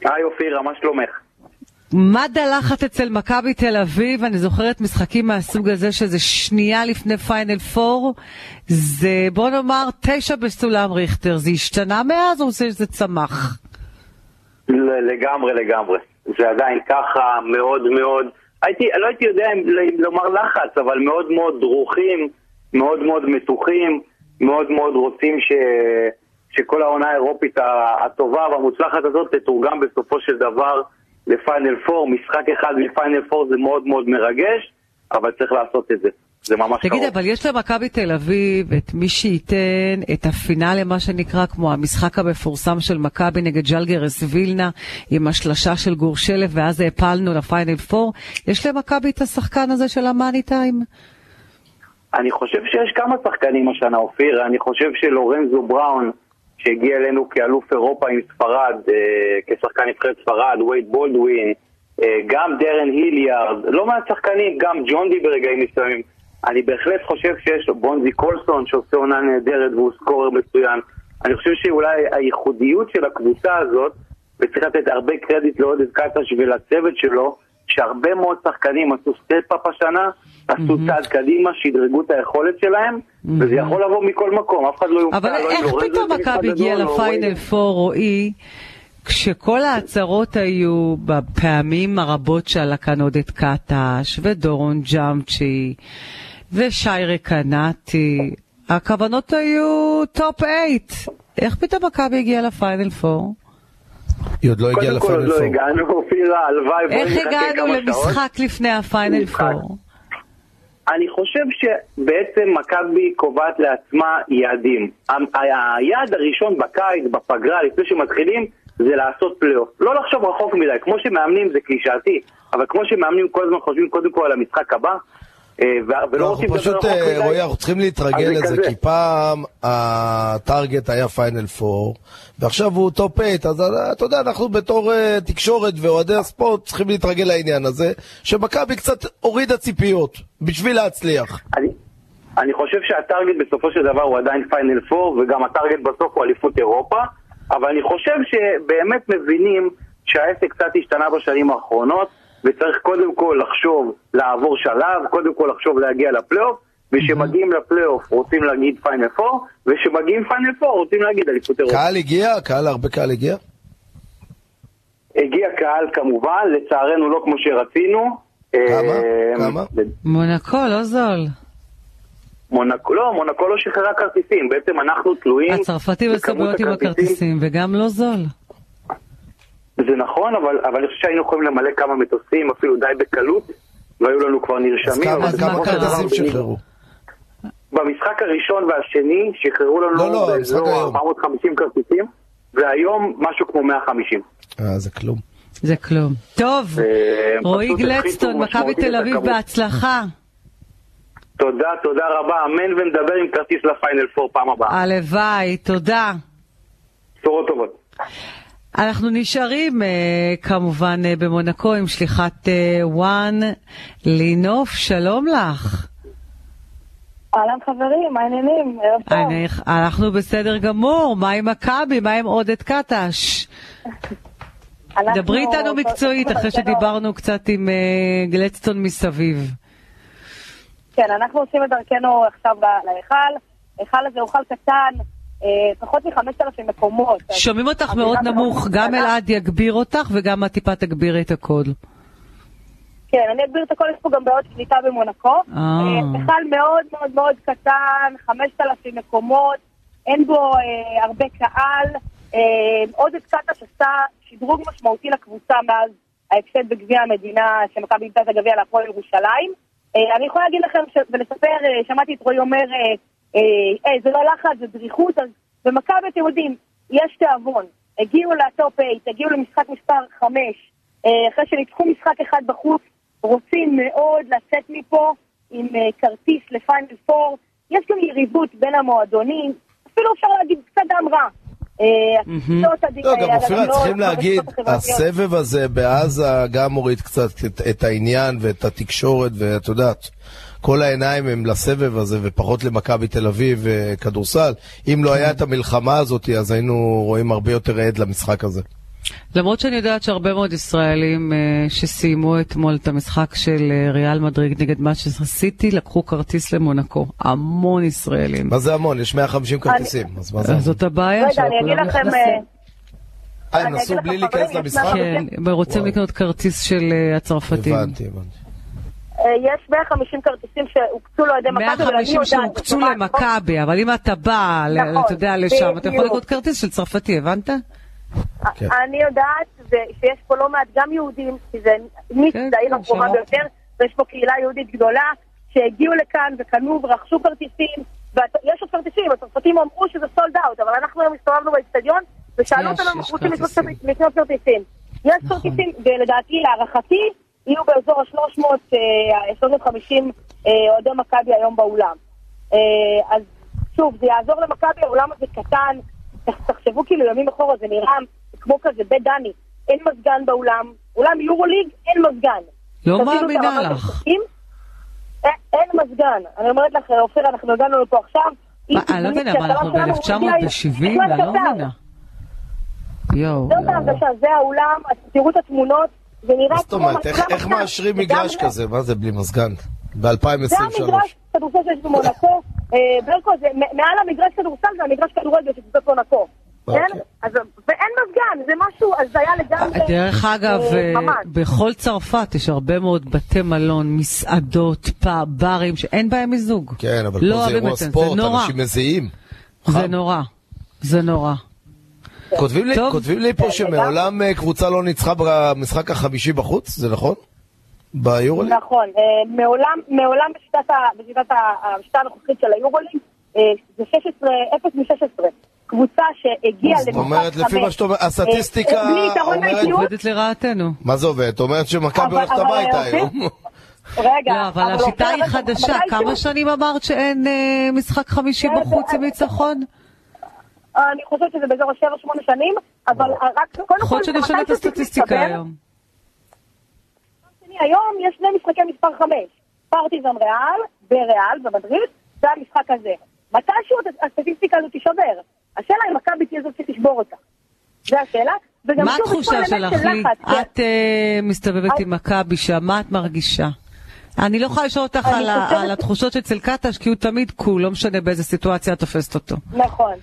היי אופירה, מה שלומך? מד הלחץ אצל מכבי תל אביב? אני זוכרת משחקים מהסוג הזה שזה שנייה לפני פיינל פור. זה בוא נאמר תשע בסולם ריכטר. זה השתנה מאז או שזה צמח? לגמרי, לגמרי. זה עדיין ככה, מאוד מאוד. הייתי, לא הייתי יודע אם לומר לחץ, אבל מאוד מאוד דרוכים, מאוד מאוד מתוחים, מאוד מאוד רוצים ש... שכל העונה האירופית הטובה והמוצלחת הזאת תתורגם בסופו של דבר לפיינל פור, משחק אחד מפיינל פור זה מאוד מאוד מרגש, אבל צריך לעשות את זה. זה ממש תגיד, קרוב. אבל יש למכבי תל אביב את מי שייתן את הפינאלה, מה שנקרא, כמו המשחק המפורסם של מכבי נגד ג'לגרס וילנה, עם השלשה של גור שלף, ואז העפלנו לפיינל פור. יש למכבי את השחקן הזה של המאני טיים? אני חושב שיש כמה שחקנים השנה, אופיר. אני חושב שלורנזו בראון, שהגיע אלינו כאלוף אירופה עם ספרד, אה, כשחקן נבחרת ספרד, וייד בולדווין, אה, גם דרן היליארד, לא מעט שחקנים, גם ג'ון די ברגעים מסוימים. אני בהחלט חושב שיש לו בונזי קולסון שעושה עונה נהדרת והוא סקורר מצוין. אני חושב שאולי הייחודיות של הקבוצה הזאת, וצריך לתת הרבה קרדיט לעודד קטש ולצוות שלו, שהרבה מאוד שחקנים עשו step-up השנה, עשו צעד קדימה, שדרגו את היכולת שלהם, וזה יכול לבוא מכל מקום, אף אחד לא יופתע. אבל לא איך פתאום מכבי הגיע לא לפיינל פור, רועי? כשכל ההצהרות היו בפעמים הרבות שעלה כאן עודד קטש, ודורון ג'מצ'י, ושיירי קנאטי, הכוונות היו top 8. איך פתאום מכבי הגיעה לפיינל פור? היא עוד לא הגיעה קודם כל עוד לפיינל לא פור. הגענו, אופירה, הלוואי, בואי איך נחכה הגענו כמה שעות. למשחק לפני הפיינל. פור? אני חושב שבעצם מכבי קובעת לעצמה יעדים. היעד הראשון בקיץ, בפגרה, לפני שמתחילים, זה לעשות פלייאוף. לא לחשוב רחוק מדי, כמו שמאמנים זה קלישאתי, אבל כמו שמאמנים כל הזמן חושבים קודם כל על המשחק הבא, ולא אנחנו רוצים לדבר פשוט, רחוק אה, מדי. רועי, אנחנו צריכים להתרגל זה לזה. כי פעם ה target היה פיינל פור, ועכשיו הוא top 8, אז אה, אתה יודע, אנחנו בתור אה, תקשורת ואוהדי הספורט צריכים להתרגל לעניין הזה, שמכבי קצת הורידה ציפיות, בשביל להצליח. אני, אני חושב שה target בסופו של דבר הוא עדיין פיינל פור, וגם ה target בסוף הוא אליפות אירופה, אבל אני חושב שבאמת מבינים שהעסק קצת השתנה בשנים האחרונות, וצריך קודם כל לחשוב לעבור שלב, קודם כל לחשוב להגיע לפלייאוף, וכשמגיעים לפלייאוף רוצים להגיד פיינל פור, וכשמגיעים פיינל פור רוצים להגיד אליפות אירופה. קהל הגיע? קהל, הרבה קהל הגיע? הגיע קהל כמובן, לצערנו לא כמו שרצינו. כמה? אה, כמה? מונקו, לא זול. מונקו, לא, מונקו לא שחררה כרטיסים, בעצם אנחנו תלויים הצרפתים וסבויות עם הכרטיסים, וגם לא זול. זה נכון, אבל, אבל אני חושב שהיינו יכולים למלא כמה מטוסים, אפילו די בקלות, והיו לנו כבר אז נרשמים. כמה, אז כמה מה בסופו של קרה? כרטיסים שחררו? במשחק הראשון והשני שחררו לנו לא, לא, באזור המשחק היום. 450 כרטיסים, והיום משהו כמו 150. אה, זה כלום. זה כלום. טוב, אה, רועי גלדסטון, מכבי תל אביב. בהצלחה. תודה, תודה רבה, אמן ונדבר עם כרטיס לפיינל פור פעם הבאה. הלוואי, תודה. בשורות טובות. אנחנו נשארים אה, כמובן אה, במונקו עם שליחת אה, וואן לינוף, שלום לך. אהלן חברים, מה העניינים? ערב טוב. אנחנו בסדר גמור, מה עם מכבי? מה עם עודד קטש? דברי איתנו מקצועית אחרי שדיברנו קצת עם גלדסטון מסביב. כן, אנחנו עושים את דרכנו עכשיו להיכל. ההיכל הזה הוא היכל קטן, פחות מ-5,000 מקומות. שומעים אותך מאוד נמוך, גם. אלעד יגביר אותך וגם את טיפה תגבירי את הקול. כן, אני אגביר את הכל, יש פה גם בעיות קליטה במונקו. אה. אה, היכל מאוד מאוד מאוד קטן, 5,000 מקומות, אין בו אה, הרבה קהל. אה, עודד קטש עשה שדרוג משמעותי לקבוצה מאז ההפסד בגביע המדינה, שמכבי איבדה את הגביע להפועל ירושלים. אה, אני יכולה להגיד לכם ש- ולספר, אה, שמעתי את רועי אומר, אה, אה, אה, זה לא לחץ, זה דריכות, אז במכבי אתם יודעים, יש תיאבון. הגיעו לטופ 8, הגיעו למשחק מספר 5, אה, אחרי שניצחו משחק אחד בחוץ, רוצים מאוד לצאת מפה עם אה, כרטיס לפיינל פור. יש גם יריבות בין המועדונים, אפילו אפשר להגיד קצת דם רע. אה, לא, גם אה, אופירה, צריכים להגיד. הסבב הזה בעזה גם מוריד קצת את, את העניין ואת התקשורת, ואת יודעת, כל העיניים הם לסבב הזה ופחות למכבי תל אביב וכדורסל. אם לא היה את המלחמה הזאת, אז היינו רואים הרבה יותר עד למשחק הזה. למרות שאני יודעת שהרבה מאוד ישראלים אה, שסיימו אתמול את המשחק של אה, ריאל מדריד נגד מאצ'סטר סיטי, לקחו כרטיס למונקו. המון ישראלים. מה זה המון? יש 150 כרטיסים, אז מה זה המון? זאת הבעיה, רגע, אני אגיד שכולם לכם... נכנסים. אה, אה, הם אני נסעו בלי להיכנס למשחק? כן, הם רוצים. לקנות כרטיס של אה, הצרפתים. הבנתי, הבנתי. אה, יש 150 כרטיסים שהוקצו לו על ידי מכבי, אבל אני 150 יודעת... שהוקצו למכבי, אבל אם אתה בא, נכון, אתה יודע, לשם, אתה יכול. לקנות כרטיס של צרפתי, הבנת? כן. אני יודעת שיש פה לא מעט גם יהודים, כי זה כן, זה העיר כן, הקרובה. ביותר, ויש פה קהילה יהודית גדולה, שהגיעו לכאן וקנו ורכשו כרטיסים, ויש עוד כרטיסים, הצרפתים אמרו שזה סולד אאוט, אבל אנחנו היום הסתובבנו באצטדיון, ושאלו יש, אותנו אם יש אנחנו רוצים לקנות כרטיסים. כרטיס- לקנות כרטיסים. יש נכון. כרטיסים, ולדעתי, להערכתי, יהיו באזור ה-300, 350 אה, אוהדי מכבי היום באולם. אה, אז שוב, זה יעזור למכבי, האולם הזה קטן, תח- תחשבו כאילו ימים אחורה, זה נראה כמו כזה בית דני, אין מזגן באולם, אולם יורוליג, אין מזגן. לא מאמינה לך. אין- אין מזגן. אני אומרת לך, אופיר, אנחנו הגענו לפה עכשיו. אני לא מבינה, מה, אנחנו שהצלם שלנו ב-1970? הגיע- אני לא מבינה. יואו. זאת ההרגשה, זה האולם, תראו את התמונות, זה נראה מה זאת אומרת? איך-. מאשרים מגרש. כזה? מה זה בלי מזגן? זה ב-2023. המגרש כדורסל שיש במונקו. אה, ברקו, זה מעל המגרש כדורסל זה המגרש כדורגל של קבוצת מונקו. כן? אז- ואין מזגן, זה משהו הזיה לגמרי. דרך אגב, אה, אה, ממש. בכל צרפת יש הרבה מאוד בתי מלון, מסעדות, ברים, שאין בהם מיזוג. כן, אבל לא פה זה אירוע זה, ספורט, זה. אנשים מזיעים. זה. נורא. זה נורא. כותבים לי. כותבים לי פה שמעולם אה, קבוצה לא ניצחה במשחק החמישי בחוץ, זה נכון? ביורוליג? נכון, אה, מעולם, מעולם בשיטת, ה- בשיטת ה- השיטה הנוכחית של היורוליג, אה, זה 16, 0 מ-16. קבוצה שהגיעה זאת למשחק אומרת, לפי מה שאתה אומר, הסטטיסטיקה בלי יתרון אומרת- עובדת לרעתנו. מה זה עובד? אומרת שמכבי הולכת הביתה היום. רגע, לא, אבל השיטה היא חדשה. כמה שנים אמרת שאין משחק חמישי זה- בחוץ עם ניצחון? אני חושבת שזה באזור ה-7-8 שנים, אבל רק, קודם כל, יכול להיות שנשנה את מתישהו צריך הסטטיסטיקה. היום. יש שני משחקי מספר 5, פרטיזן ריאל, בריאל, במדריד, זה המשחק הזה. מתישהו הסטטיסטיקה הזאת תישבר. השאלה אם מכבי תהיה זאת שתשבור אותה. זו השאלה. מה התחושה שלך, של לי? כן. את אה, מסתובבת עם מכבי שם, מה את מרגישה? אני לא יכולה לשאול אותך על התחושות אצל קטש, כי הוא תמיד קול, לא משנה באיזה סיטואציה את תופסת אותו. נכון.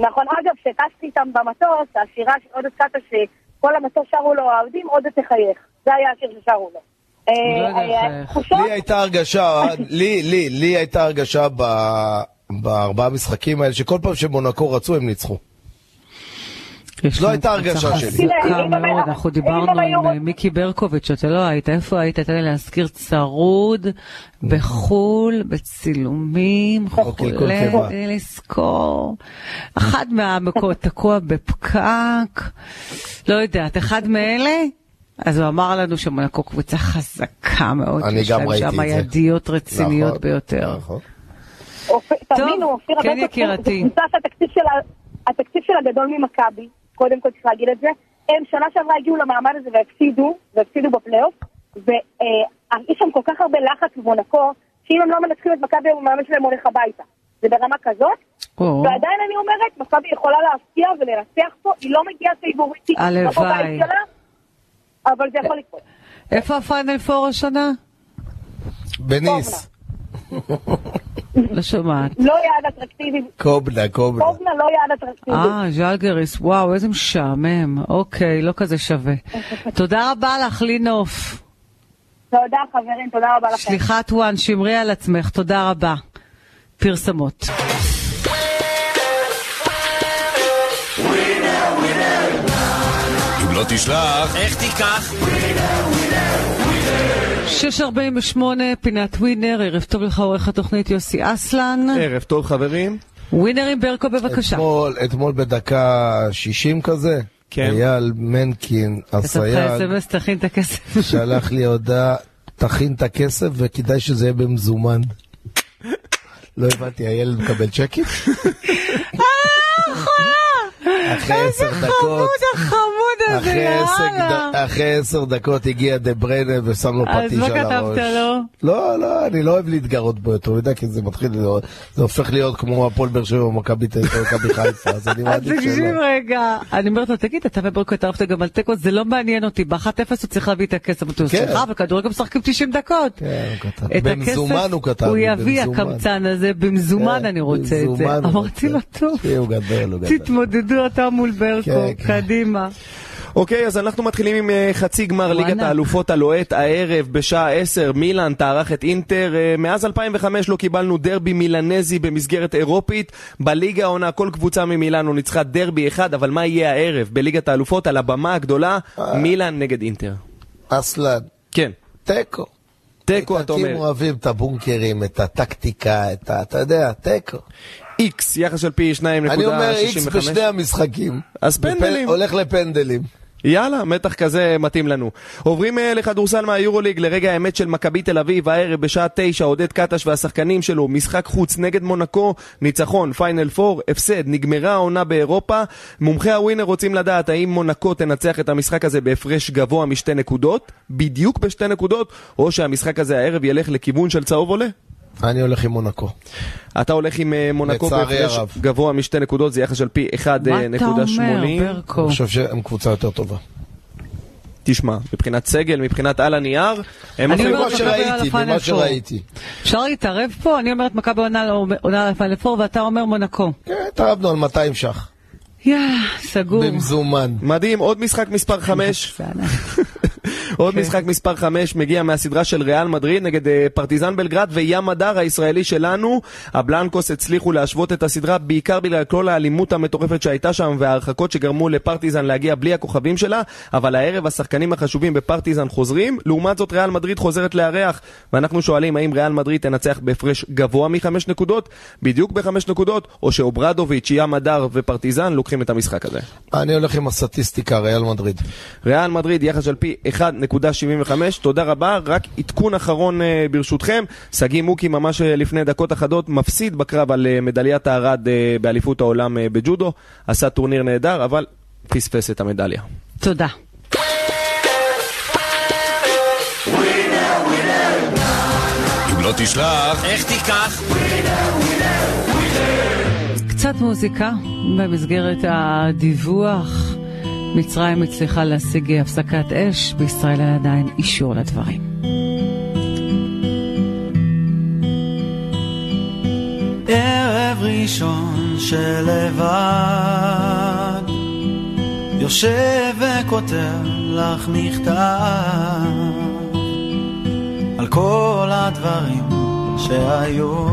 נכון. אגב, כשטסתי איתם במטוס, השירה של עודד קאטה, שכל המטוס שרו לו האוהדים, עודד תחייך. זה היה השיר ששרו לו. לא אה, יודע אה, לי הייתה הרגשה, לי, לי, לי הייתה הרגשה ב- בארבעה משחקים האלה, שכל פעם שמונקו רצו הם ניצחו. להם הייתה הרגשה שלי. אם מאוד, אנחנו דיברנו עם אה, מיקי ברקוביץ', אתה לא היית, איפה היית? תן לי להזכיר צרוד, בחו"ל, בצילומים, אוקיי, חולה. תן לי לזכור. אחד מהמקומות תקוע בפקק, לא יודעת, אחד מאלה? אז הוא אמר לנו שמונקו קבוצה חזקה מאוד, אני יש גם ראיתי שם את זה. ידיות רציניות נכון, ביותר. נכון. אופיר, כן, יקירתי. התקציב שלה גדול ממכבי, קודם כל צריך להגיד את זה. הם שנה שעברה הגיעו למעמד הזה והפסידו, והפסידו בפלייאוף, ויש שם כל כך הרבה לחץ במונקו, שאם הם לא מנצחים את מכבי, המאמן שלהם הולך הביתה. זה ברמה כזאת, ועדיין אני אומרת, מכבי יכולה להפתיע ולנצח פה, היא לא מגיעה פייבוריטית, הלוואי. בבית שלה, אבל זה יכול לקרות. איפה הפיינל פור השנה? בניס. לא שומעת. לא יעד אטרקטיבי, קובנה, קובנה. קובנה לא יעד אטרקטיבי. אה, ז'לגריס, וואו, איזה משעמם. אוקיי, לא כזה שווה. תודה רבה לך, לינוף. תודה חברים, תודה רבה לכם. שליחת וואן, שמרי על עצמך, תודה רבה. פרסמות. אם לא תשלח, איך תיקח? 6.48, פינת ווינר, ערב טוב לך עורך התוכנית יוסי אסלן. ערב טוב חברים. ווינר עם ברקו בבקשה. אתמול, אתמול בדקה 60 כזה, כן. אייל מנקין, הסייג, תכין את הכסף. שלח לי הודעה, תכין את הכסף וכדאי שזה יהיה במזומן. לא הבנתי, הילד מקבל צ'קים? אחרי עשר דקות, חמוד עשר יאללה. אחרי עשר דקות הגיע דה בריינה ושם לו אז פטיש מה על הראש. כתבת לו? לא, לא, אני לא אוהב להתגרות בו יותר מדי, כי זה מתחיל זה הופך להיות כמו הפועל באר שבע או מכבי תל אביב חיפה, אז אני אז מעדיף תקשיב שלא. רגע, אני אומרת לו, תגיד, אתה וברקו התערבת גם על תיקו, זה לא מעניין אותי, ב-1-0 הוא צריך להביא את הכסף, אמרתי לו, כן. סליחה, בכדורגל משחקים 90 דקות. כן, הוא כתב. במזומן הוא כתב הוא יביא. הקמצן הזה, במזומן כן, אני רוצה את זה. הוא אמרתי לו. טוב, הוא הוא גדול. תתמודדו אתה מול ברקו, כן, כן. קדימה. אוקיי, אז אנחנו מתחילים עם אה, חצי גמר ליגת. האלופות הלוהט הערב בשעה 10. מילאן תארח את אינטר. אה, מאז 2005 לא קיבלנו דרבי מילנזי במסגרת אירופית. בליגה העונה כל קבוצה ממילאנו ניצחה דרבי אחד, אבל מה יהיה הערב בליגת האלופות על הבמה הגדולה? מילאן נגד אינטר. אסלן, כן. תיקו. תיקו אתה איטלקים אומר. אוהבים את הבונקרים, את הטקטיקה, את ה... אתה יודע, תיקו. איקס, יחס של פי 2.65. אני אומר איקס בשני המשחקים. אז פנדלים. הולך לפנדלים. יאללה, מתח כזה מתאים לנו. עוברים אה, לכדורסל מהיורוליג לרגע האמת של מכבי תל אביב, הערב בשעה תשע, עודד קטש והשחקנים שלו, משחק חוץ נגד מונקו, ניצחון, פיינל פור, הפסד, נגמרה העונה באירופה. מומחי הווינר רוצים לדעת האם מונקו תנצח את המשחק הזה בהפרש גבוה משתי נקודות, בדיוק בשתי נקודות, או שהמשחק הזה הערב ילך לכיוון של צהוב עולה. אני הולך עם מונקו. אתה הולך עם אה, מונקו בהפרש. גבוה משתי נקודות, זה יחס של פי 1.80. מה אתה אומר, ברקו? אני חושב שהם קבוצה יותר טובה. תשמע, מבחינת סגל, מבחינת על הנייר, הם אני אומרת שראיתי, ממה. שראיתי. אפשר להתערב פה? אני אומרת מכבי עונה על הפיינל פור ואתה אומר מונקו. כן, התערבנו על 200 ש"ח. יאה, סגור. במזומן. מדהים, עוד משחק מספר 5, זה ענק. עוד כן. משחק מספר 5 מגיע מהסדרה של ריאל מדריד נגד אה, פרטיזן בלגרד וים הדר הישראלי שלנו. הבלנקוס הצליחו להשוות את הסדרה בעיקר בגלל כל האלימות המטורפת שהייתה שם וההרחקות שגרמו לפרטיזן להגיע בלי הכוכבים שלה, אבל הערב השחקנים החשובים בפרטיזן חוזרים, לעומת זאת ריאל מדריד חוזרת לארח, ואנחנו שואלים האם ריאל מדריד תנצח בהפרש גבוה מחמש נקודות, בדיוק בחמש נקודות, או שאוברדוביץ', ים הדר ופרטיזן לוקחים את המשחק הזה. אני הולך עם הסטטיסטיקה, ריאל מדריד. ריאל מדריד יחס של פי 1.75, תודה רבה, רק עדכון אחרון אה, ברשותכם, שגיא מוקי ממש אה, לפני דקות אחדות מפסיד בקרב על אה, מדליית הארד באליפות העולם בג'ודו, עשה טורניר נהדר, אבל פספס את המדליה. תודה. אם לא תשלח, איך תיקח? קצת מוזיקה במסגרת הדיווח. מצרים הצליחה להשיג הפסקת אש, בישראל היה עדיין אישור לדברים. ערב ראשון שלבד יושב וכותב לך מכתב על כל הדברים שהיו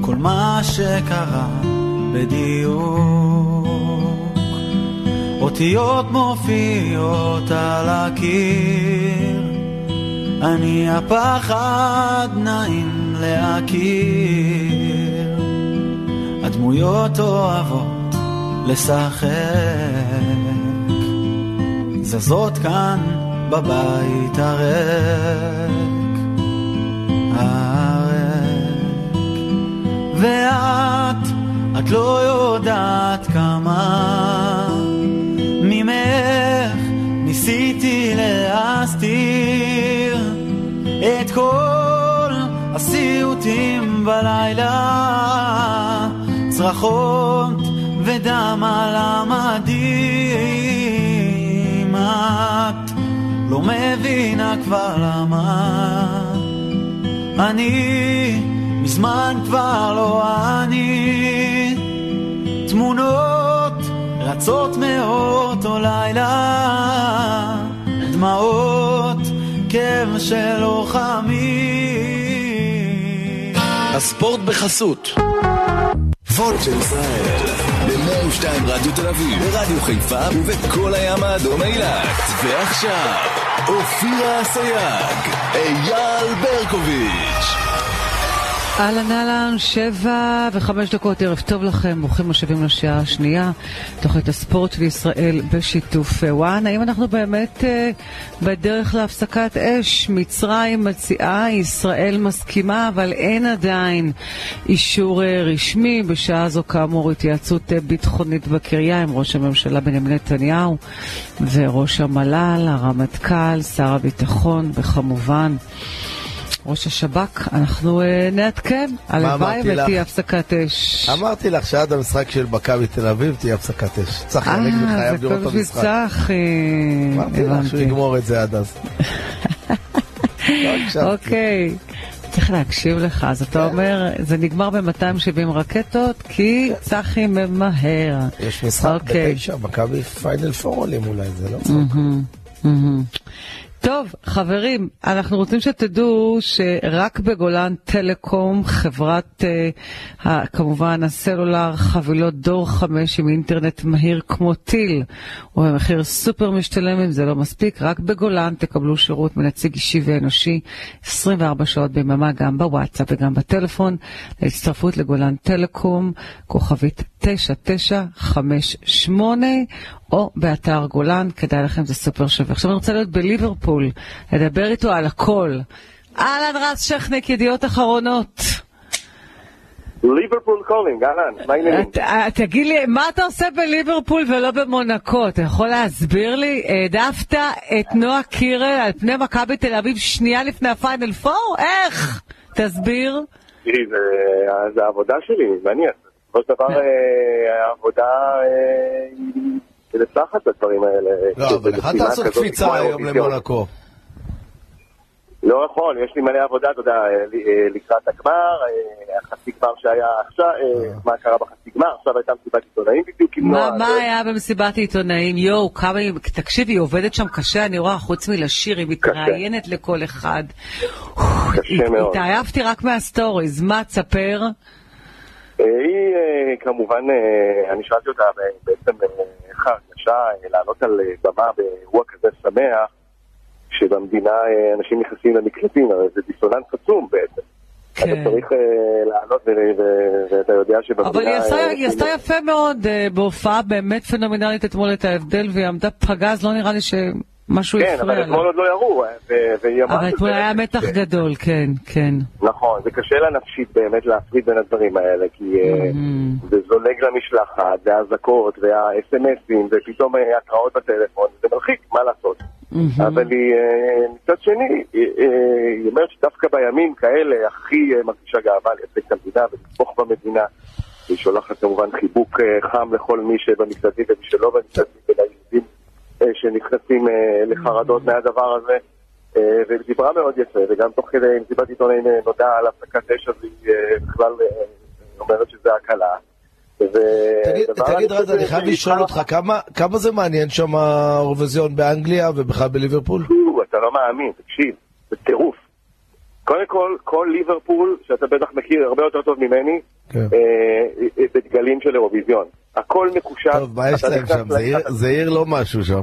כל מה שקרה בדיוק אותיות מופיעות על הקיר. אני הפחד נעים להכיר. הדמויות אוהבות לשחק. זזות כאן בבית הריק. הריק. ואת, את לא יודעת כמה להסתיר את כל הסיוטים בלילה. צרחות ודם על המדים. את לא מבינה כבר למה. אני מזמן כבר לא אני. תמונות רצות מאותו לילה דמעות הרכב של לוחמים. הספורט בחסות. וולט של ישראל. ב-102 רדיו תל אביב, ברדיו חיפה ובכל הים האדום אילת. ועכשיו, אופירה אסייג, אייל ברקוביץ'. אהלן אהלן, שבע וחמש דקות, ערב טוב לכם, ברוכים השבים לשעה השנייה, תוכנית הספורט של ישראל בשיתוף אה, וואן. האם אנחנו באמת אה, בדרך להפסקת אש? מצרים מציעה, ישראל מסכימה, אבל אין עדיין אישור אה, רשמי. בשעה זו כאמור התייעצות אה, ביטחונית בקריה עם ראש הממשלה בנימין נתניהו וראש המל"ל, הרמטכ"ל, שר הביטחון וכמובן ראש השב"כ, אנחנו uh, נעדכן, הלוואי? ותהיה הפסקת אש. אמרתי לך שעד המשחק של מכבי תל אביב תהיה הפסקת אש. צחי הנגבי אה, חייב זה לראות כל את המשחק. צחי, אמרתי לך שהוא. יגמור את זה עד אז. לא. אוקיי, צריך להקשיב לך, אז אתה אומר, זה נגמר ב-270 רקטות, כי צחי ממהר. יש משחק אוקיי. בתשע, מכבי פיינל פור עולים אולי, זה לא צחוק. טוב, חברים, אנחנו רוצים שתדעו שרק בגולן טלקום, חברת, ה- כמובן, הסלולר, חבילות דור 5 עם אינטרנט מהיר כמו טיל, ובמחיר סופר משתלם, אם זה לא מספיק, רק בגולן תקבלו שירות מנציג אישי ואנושי 24 שעות ביממה, גם בוואטסאפ וגם בטלפון, להצטרפות לגולן טלקום, כוכבית 9958, או באתר גולן, כדאי לכם, זה סופר שווה. עכשיו אני רוצה להיות בליברפול, לדבר איתו על הכל. אהלן רז שכניק, ידיעות אחרונות. ליברפול calling, אהלן, מה העניינים? אה, תגיד לי, מה אתה עושה בליברפול ולא במונקו? אתה יכול להסביר לי? העדפת את נועה קירל על פני מכבי תל אביב שנייה לפני הפיינל פור? איך? תסביר. תראי, זה- זה העבודה שלי, מעניין. בסופו של דבר אה, העבודה אה, היא מנצחת בדברים האלה. לא, אבל לך כזאת קפיצה היום. למונקו. לא יכול, יש לי מלא עבודה, אתה יודע, אה, לקראת הגמר, החצי גמר שהיה עכשיו, מה קרה בחצי גמר, עכשיו הייתה מסיבת עיתונאים בדיוק עם מה, נועה. מה היה במסיבת העיתונאים? יואו, כמה היא... תקשיבי, היא עובדת שם קשה, אני רואה, חוץ מלשיר, היא מתראיינת לכל אחד. קשה מאוד. התעייפתי רק מה stories. מה, תספר? אה, היא אה, כמובן, אה, אני שאלתי אותה בעצם איך ההרגשה לעלות על במה באירוע כזה שמח, שבמדינה אנשים נכנסים למקלטים, הרי זה דיסוננס עצום בעצם. אתה צריך אה, לעלות ו- ו- ואתה יודע שבמדינה... אבל היא עשתה- היא עשתה יפה מאוד אה, בהופעה באמת פנומנלית אתמול את ההבדל, והיא עמדה פגז, לא נראה לי שמשהו כן, הפריע אבל לה. אתמול עוד לא ירו, אה, והיא אמרה אבל אתמול היה מתח. גדול, כן, כן. נכון, זה קשה לה נפשית באמת להפריד בין הדברים האלה, כי אה, זה זולג למשלחת, והאזעקות, והאס.אם.אסים, ופתאום אה, התראות בטלפון, זה מלחיץ, מה לעשות? אבל היא, מצד שני, היא אומרת שדווקא בימים כאלה הכי מרגישה גאווה לייצג את המדינה ולתמוך במדינה. היא שולחת כמובן חיבוק חם לכל מי שבמקלטים ומי שלא במקלטים וליהודים שנכנסים אה, לחרדות מהדבר הזה. אה, והיא דיברה מאוד יפה, וגם תוך כדי מסיבת עיתונאים אה, נודע על הפסקת אש, אז היא אה, בכלל אה, אומרת שזה הקלה. תגיד, רז, אני חייב לשאול אותך, כמה זה מעניין שם האירוויזיון באנגליה ובכלל בליברפול? אתה לא מאמין, תקשיב, זה טירוף. קודם כל, כל ליברפול, שאתה בטח מכיר הרבה יותר טוב ממני, כן. אה, אה, בדגלים של אירוויזיון. הכל מקושר. טוב, מה יש להם שם? זה עיר- זה לא משהו שם.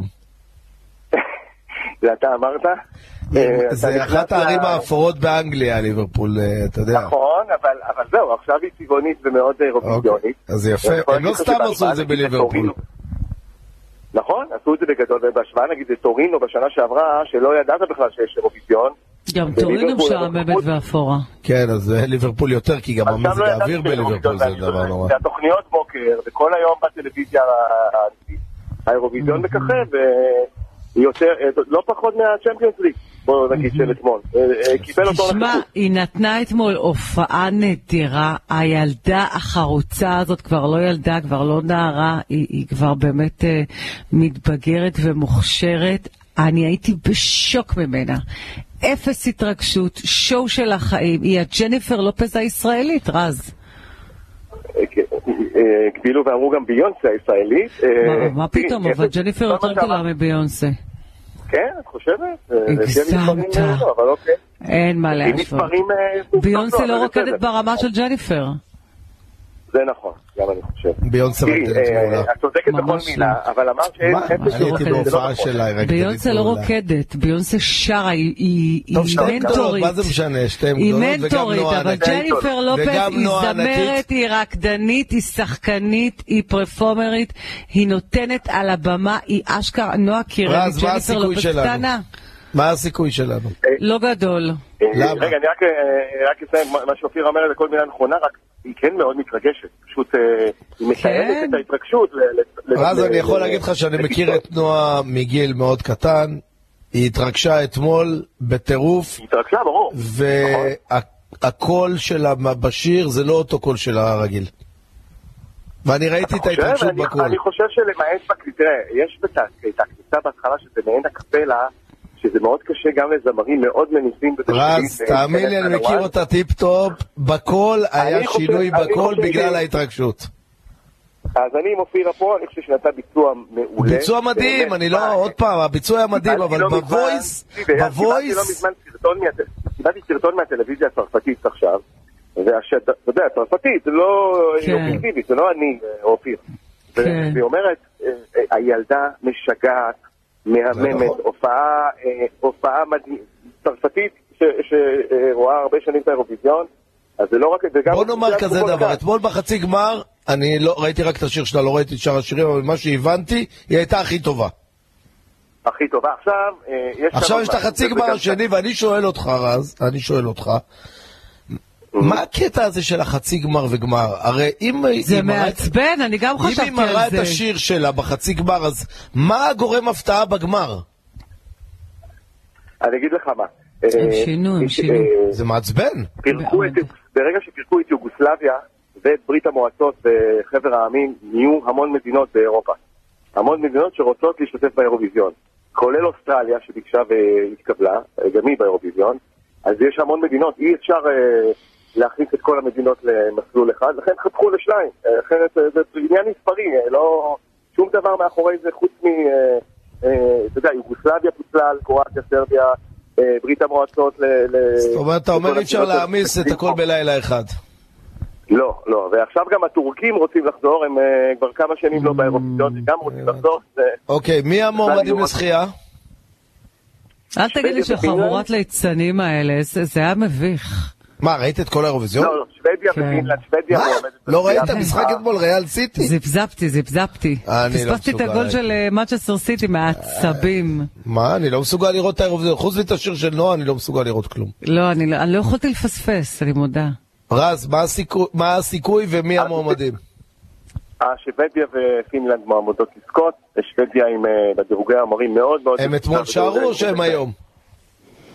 זה אתה אמרת? אה, זה נכנס אחת הערים האפורות באנגליה, ליברפול, אה, אתה יודע. נכון, אבל זהו, עכשיו היא צבעונית ומאוד אירוויזיונית. אז זה יפה, הם לא סתם עשו את זה בליברפול. נכון, עשו את זה בגדול, ובהשוואה נגיד לטורינו בשנה שעברה, שלא ידעת בכלל שיש אירוויזיון. גם טורינו משעממת ואפורה. כן, אז אה, ליברפול יותר, כי גם לא המזג ידעתי האוויר בליברפול זה דבר נורא. שהתוכניות בוקר, וכל היום בטלוויזיה האירוויזיון מככב, ויותר, אה, לא פחות מהצ'מפיונס ליג, בואו נגיד של אתמול. אה, קיבל אותו תשמע, נוכחות. היא נתנה אתמול הופעה נדירה. הילדה החרוצה הזאת כבר לא ילדה, כבר לא נערה, היא, היא כבר באמת מתבגרת ומוכשרת. אני הייתי בשוק ממנה. אפס התרגשות, שואו של החיים. היא הג'ניפר לופז הישראלית, רז. אה, אה, הגבילו ואמרו גם ביונסה הישראלית. אה, מה, מה פתאום, תראי, אבל ג'ניפר יותר גדולה מביונסה. כן, את חושבת? אה, הגזמת. אה, לא, אוקיי. אין מה להשוות. אה, ביונסה לא אבל רוקדת. ברמה של ג'ניפר. זה נכון, גם אני חושב. ביונסה רקדנית אה, מעולה. את צודקת בכל מילה, אבל אמרת שאין מה? אפס אני הייתי רוקדת, לא בהופעה נכון. שלה, היא רקדנית ביונסה לא. רוקדת, ביונסה שרה, היא- היא היא מנטורית. מה זה משנה? שתיהן היא גדולות וגם מנטורית, נועה אבל ענקית. ג'ניפר לופס וגם היא נועה ענקית. זמרת, היא רקדנית, היא שחקנית, היא פרפורמרית, היא נותנת על הבמה, היא אשכרה, נועה קירל, ג'ניפר לופס? קטנה, מה הסיכוי שלנו? לא גדול. אה, למה? רגע, אני רק, אה, אציין, מה- מה שאופיר אומר זה כל מילה נכונה, רק היא כן מאוד מתרגשת. פשוט אה, היא מתארת את ההתרגשות. ל- אני יכול להגיד לך שאני. מכיר את נועה מגיל מאוד קטן. היא התרגשה אתמול בטירוף, היא התרגשה, ברור. והקול שלה בשיר זה לא אותו קול שלה הרגיל. ואני ראיתי את? ההתרגשות אני- בקול. אני חושב שלמעט, תראה, יש את ה- את הכניסה בהתחלה שזה מעין א-קפלה, שזה מאוד קשה גם לזמרים מאוד מנוסים. רז, תאמין לי, אני מכיר אותה טיפ-טופ, בקול היה שינוי בקול חושב בגלל ההתרגשות. אז אני עם אופירה פה, אני חושב שנתן ביצוע מעולה. ביצוע מדהים, אני לא, עוד פעם, הביצוע היה מדהים, אבל לא ב voice, לא בוויס, קיבלתי סרטון מהטלוויזיה הצרפתית עכשיו, ואתה יודע, צרפתית, זה לא כן. אובייקטיבית, זה לא אני, אה, אופיר. כן. והיא אומרת, אה, אה, הילדה משגעת, מהממת, נכון. הופעה, אה, הופעה צרפתית שרואה הרבה שנים את האירוויזיון, אז זה לא רק, זה גם... בוא נאמר זה כזה דבר. אתמול בחצי גמר, אני לא, ראיתי רק את השיר שלה, לא ראיתי את שאר השירים, אבל מה שהבנתי, היא הייתה הכי טובה. הכי טובה. עכשיו, אה, יש... עכשיו יש את החצי גמר השני, ואני שואל אותך, רז, אני שואל אותך, מה הקטע הזה של החצי גמר וגמר? הרי אם זה היא מראה- מעצבן, אני גם אם היא חשבתי מראה על את זה. השיר שלה בחצי גמר, אז מה גורם הפתעה בגמר? אני אגיד לך מה. הם אה, שינו, הם אה, שינו. זה מעצבן. ברגע שפירקו את יוגוסלביה ואת ברית המועצות וחבר העמים, נהיו המון מדינות באירופה. המון מדינות שרוצות להשתתף באירוויזיון. כולל אוסטרליה שביקשה והתקבלה, אה, גם היא באירוויזיון. אז יש המון מדינות, אי אפשר אה, להכניס את כל המדינות למסלול אחד, לכן חתכו לשניים. אה, אחרת אה, זה עניין מספרי, אה, לא שום דבר מאחורי זה חוץ מ... אתה יודע, יוגוסלביה פוצלה, קרואטיה, סרביה, ברית המועצות ל... זאת אומרת, אתה אומר אי אפשר להעמיס את הכל בלילה אחד. לא, לא, ועכשיו גם הטורקים רוצים לחזור, הם כבר כמה שנים לא באירוויזיון, הם גם רוצים לחזור. אוקיי, מי המועמדים לזכייה? אל תגיד לי שחבורת ליצנים האלה, זה זה היה מביך. מה, ראית את כל האירוויזיון? לא, לא, שוודיה כן. ופינלנד, שוודיה? מועמדת לא ראית את לזכייה. המשחק אתמול, ריאל סיטי? זיפזפתי, זיפזפתי. אני לא פספסתי את מסוגל. הגול של אה, מצ'סטר סיטי מהעצבים. מה, אני לא מסוגל לראות את האירוויזיון. חוץ מאת השיר של נועה, אני לא מסוגל לראות כלום. לא, אני לא- לא יכולתי לפספס, אני מודה. רז, מה הסיכוי- ומי המועמדים? אה, שוודיה ופינלנד מועמדות לזכות, שוודיה עם אה, בדירוגי המהמרים מאוד מאוד... הם אתמול שרו או שהם היום?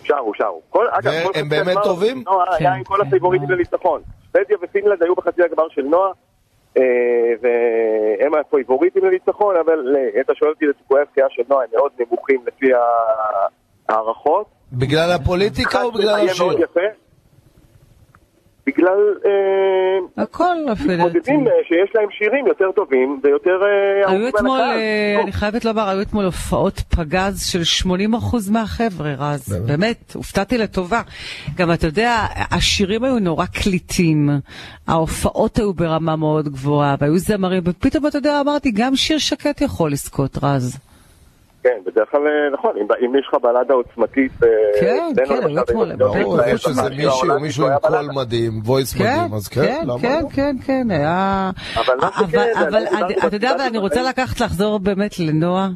שרו, שרו. כל- אגב, כל חצי באמת הגמר, טובים? נועה היה עם כל הפייבוריטים לניצחון. שוודיה ופינלנד היו בחצי הגמר של נועה, אה, והם הפייבוריטים לניצחון, אבל אה, אתה שואל אותי לסיכויי הזכייה של נועה, הם מאוד נמוכים לפי ההערכות. בגלל הפוליטיקה או בגלל השיר? בגלל אה, הכל דעתי. מתמודדים אה, שיש להם שירים יותר טובים ויותר אה, היו אתמול. אה, אני חייבת לומר, היו אתמול הופעות פגז של 80% מהחבר'ה, רז. באמת, הופתעתי לטובה. גם אתה יודע, השירים היו נורא קליטים, ההופעות היו ברמה מאוד גבוהה, והיו זמרים, ופתאום אתה יודע, אמרתי, גם שיר שקט יכול לזכות, רז. כן, בדרך כלל, אה, נכון, אם, אם יש לך בלדה עוצמתית... אה, כן, כן, אתמול, באירוויזיון, ברור, שזה בשיר מישהו, מישהו עם היה קול. מדהים, וויס כן, מדהים, אז כן, כן, למה כן, לא? כן, כן, היה... אבל מה אבל, אבל, אני דיברתי אתה יודע, בתחילת ואני רוצה. לקחת, לחזור באמת לנועה.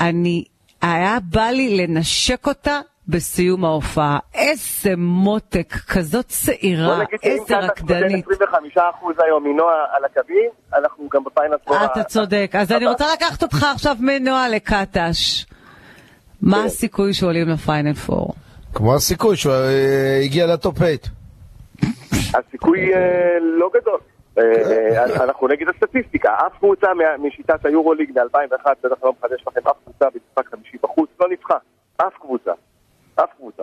אני, היה בא לי לנשק אותה בסיום ההופעה. איזה מותק, כזאת בוא צעירה, נגיד שאם איזה קטש רקדנית. נותן 25% היום מנועה על הקווים, אנחנו גם בפיינל פה... אתה צודק. אז אני רוצה לקחת אותך עכשיו מנועה לקטש. מה כן. הסיכוי שעולים לפיינל פור? כמו הסיכוי שהוא אה, הגיע לטופ 8. הסיכוי אה, לא גדול. אה, אה, אנחנו נגד הסטטיסטיקה, אף קבוצה מה- משיטת היורוליג מ-2001, בטח לא מחדש לכם, אף קבוצה במשחק 50 בחוץ לא ניצחה. אף קבוצה. אף קבוצה.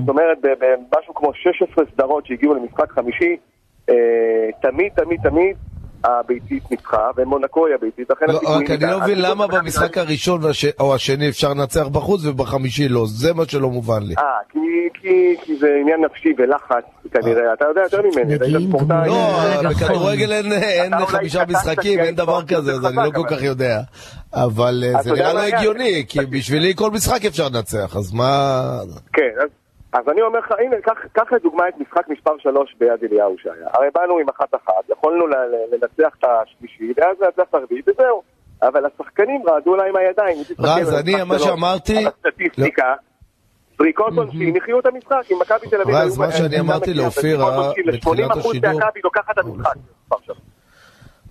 זאת אומרת, במשהו כמו 16 סדרות שהגיעו למשחק חמישי, אה, תמיד, תמיד, תמיד, הביתית ניצחה, ומונקו היא הביתית, לכן לא, הסיכויים... רק אני לא מבין למה במשחק הראשון והש- או השני אפשר לנצח בחוץ ובחמישי לא, זה מה שלא מובן לי. אה, כי, כי, כי זה עניין נפשי ולחץ, כנראה, אתה יודע יותר ממני, אתה היית ספורטאי. לא, בכדורגל אין- אין חמישה משחקים, אין דבר כזה, אז אני לא כל אבל- כך יודע. אבל אה, זה נראה לא? הגיוני, כי בשבילי כל משחק אפשר לנצח, אז מה... כן, אז, אז אני אומר לך, הנה, קח, לדוגמה את משחק מספר 3 ביד אליהו שהיה. הרי באנו עם אחת אחת, יכולנו לנצח את השלישי, ואז לנצח הרביעי, וזהו. אבל השחקנים רעדו להם הידיים. אם תסתכל רז, אני, מה שאמרתי- על הסטטיסטיקה, זריקות עונשין, החיו את המשחק, אם מכבי תל אביב... רז, מה שאני אמרתי לאופירה עונשין בתחילת ל- 80% השידור- את שלוש.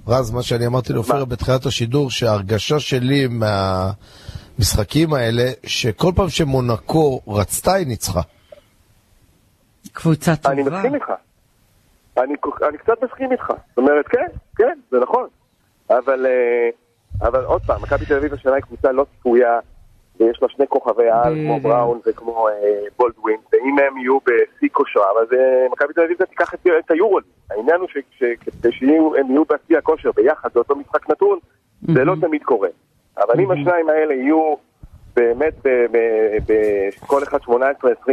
רז, מה שאני אמרתי לאופירה בתחילת השידור, שההרגשה שלי מהמשחקים האלה, שכל פעם שמונקו רצתה, היא ניצחה. קבוצה טובה. אני מסכים איתך. אני, אני קצת מסכים איתך. זאת אומרת, כן, כן, זה נכון. אבל, אה, אבל עוד פעם, מכבי תל אביב השנה היא קבוצה לא צפויה, ויש לה שני כוכבי על, כמו. בראון וכמו אה, בולדווין, ואם הם יהיו בשיא כושרם, אז אה, מכבי תל אביב זה תיקח את, את היורוליג. העניין הוא ש- ש- כדי שהם יהיו בשיא הכושר ביחד באותו משחק נתון, זה לא תמיד קורה. אבל אם השניים האלה יהיו באמת ב- ב- ב- כל אחד 18-20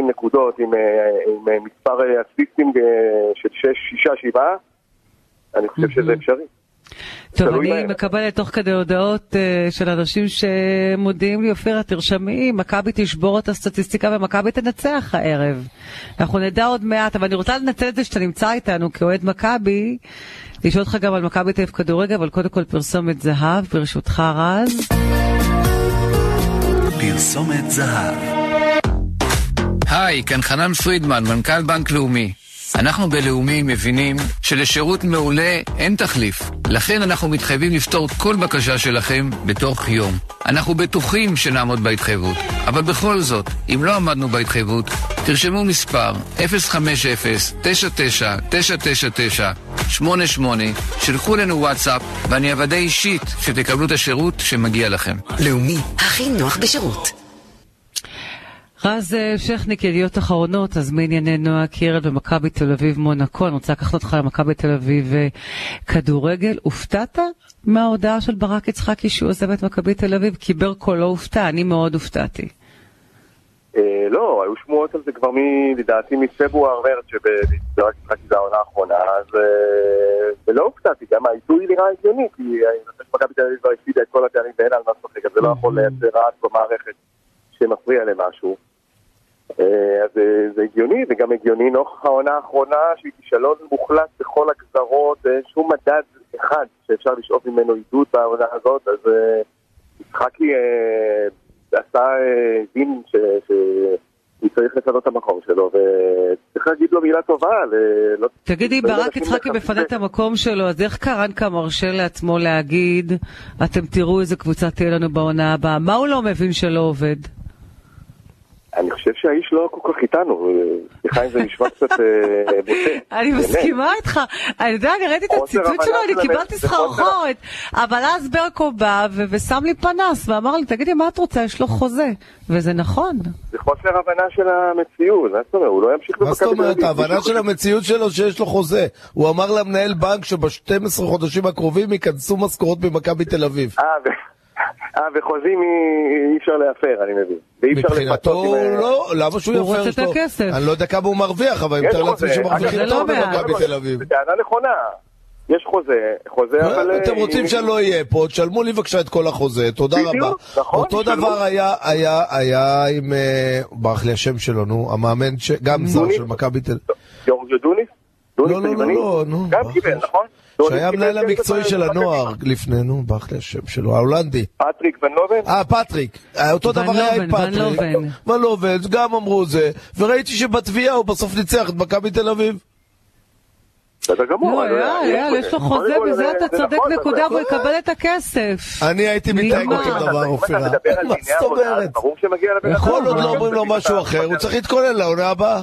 נקודות עם, אה, עם אה, מספר אה, אסיסטים של 6, 7, אני חושב שזה אפשרי. טוב, אני בהם. מקבלת תוך כדי הודעות uh, של אנשים שמודיעים לי, אופירה, תרשמי, מכבי תשבור את הסטטיסטיקה ומכבי תנצח הערב. אנחנו נדע עוד מעט, אבל אני רוצה לנצל את זה שאתה נמצא איתנו כאוהד מכבי, לשאול אותך גם על מכבי תל אביב כדורגל, אבל קודם כל פרסומת זהב, ברשותך רז. פרסומת זהב. היי, כאן חנן פרידמן, מנכ"ל בנק לאומי. אנחנו בלאומי מבינים שלשירות מעולה אין תחליף. לכן אנחנו מתחייבים לפתור כל בקשה שלכם בתוך יום. אנחנו בטוחים שנעמוד בהתחייבות, אבל בכל זאת, אם לא עמדנו בהתחייבות, תרשמו מספר 050-99-999-88, שלחו לנו וואטסאפ ואני אוודא אישית שתקבלו את השירות שמגיע לכם. לאומי, הכי נוח בשירות. רז אה, שכניק, ידיעות אחרונות, אז מענייני נועה קירל במכבי תל אביב מונקו, אני רוצה לקחת אותך למכבי תל אביב אה, כדורגל. הופתעת מההודעה של ברק יצחקי שהוא עוזב את מכבי תל אביב? כי ברקו לא הופתע, אני מאוד הופתעתי. אה, לא, היו שמועות על זה כבר. לדעתי מפברואר מרץ שברק יצחקי זה העונה האחרונה, אז ולא הופתעתי, גם העיתוי נראה הגיוני, כי אני חושב שמכבי תל אביב כבר הפסידה את כל התארים ואין על מה לשחק, אז זה לא יכול לייצר רעש במערכת שמפריע למשהו. אה, אז אה, זה הגיוני, וגם הגיוני נוכח העונה האחרונה שהיא כישלון מוחלט בכל הגזרות, אין שום מדד אחד שאפשר לשאוף ממנו עידוד בעונה הזאת, אז אה, יצחקי אה, עשה אה, דין שהוא צריך לפנות את המקום שלו, וצריך להגיד לו מילה טובה. לא- תגיד, אם לא ברק יצחקי מפנה את המקום שלו, אז איך קרנקה מרשה לעצמו להגיד, אתם תראו איזה קבוצה תהיה לנו בעונה הבאה? מה הוא לא מבין שלא עובד? אני חושב שהאיש לא כל כך איתנו, אה, סליחה אם זה נשמע קצת אה, בוטה. אני. מסכימה איתך. אני יודע, אני ראיתי את הציטוט שלו, אני קיבלתי סחרחורת. אבל אז ברקו בא ושם לי פנס ואמר לי, תגידי, מה את רוצה? יש לו חוזה. וזה נכון. זה חוסר הבנה של המציאות, מה זאת אומרת? הוא לא ימשיך מה זאת במכבי תל אומרת? אביב. ההבנה מישהו של המציאות שלו שיש לו חוזה. הוא אמר למנהל בנק שב-12 חודשים הקרובים ייכנסו משכורות ממכבי תל אביב. אה, וחוזים אי אפשר להפר, אני מבין. ואי אפשר מבחינתו לפתות עם, אה, לא, למה שהוא הוא יפר? רוצה יש את הכסף. אני לא יודע כמה הוא מרוויח, אבל אני מתאר לעצמי. שמרוויחים אגב, זה טוב לא. במכבי תל אביב. זו טענה נכונה. יש חוזה, חוזה אבל... אתם אה, רוצים שאני לא אהיה פה, תשלמו לי בבקשה את כל החוזה, תודה בדיוק, רבה. נכון, אותו. דבר היה, היה, היה עם, אה, ברח לי השם שלו, נו, המאמן, גם זר? של מכבי תל ג'ורג'ו דוניס? דוניס לא, לא, לא? לא, נו, גם קיבל. נכון? דוניס שהיה המנהל המקצועי של. הנוער לפני, נו, ברח לי השם שלו, ההולנדי. פטריק ון לוון? אה, פטריק. אה, אותו דבר היה עם פטריק. ון לוון, גם אמרו זה, וראיתי שבתביעה הוא בסוף ניצח את מכבי תל אביב. בסדר גמור. לא, אני- אייל, אייל, יש לו חוזה, בזה זה- אתה צודק נכון, נקודה, והוא יקבל את הכסף. אני הייתי מתנהג. אותו דבר, אופירה. מה זאת אומרת? כל עוד לא אומרים לו משהו אחר, הוא צריך להתכונן לעונה הבאה.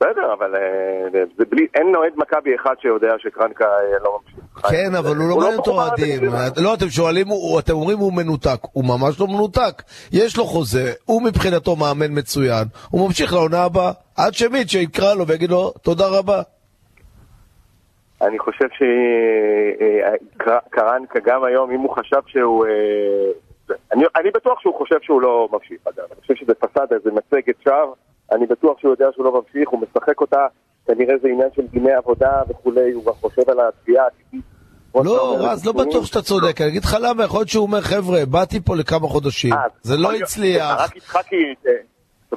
בסדר, אבל אה, זה בלי, אין אוהד מכבי אחד שיודע שקרנקה אה, לא ממשיך. כן, אבל הוא לא מעניין אותו מחובר אוהדים. לזה. לא, אתם שואלים, אתם אומרים הוא מנותק. הוא ממש לא מנותק. יש לו חוזה, הוא מבחינתו מאמן מצוין. הוא ממשיך לעונה הבאה. עד שמיט שיקרא לו ויגיד לו, תודה רבה. אני חושב שקרנקה גם היום, אם הוא חשב שהוא... אה, אני, אני בטוח שהוא חושב שהוא לא ממשיך, אגב. אני חושב שזה פסאדה, זה מצגת שווא. אני בטוח שהוא יודע שהוא לא ממשיך, הוא משחק אותה, כנראה זה עניין של דיני עבודה וכולי, הוא גם חושב על התביעה העתידית. לא, רז, לא בטוח שאתה צודק, אני אגיד לך למה, יכול להיות שהוא אומר, חבר'ה, באתי פה לכמה חודשים, אה, זה לא הצליח. ברק יצחקי, אה,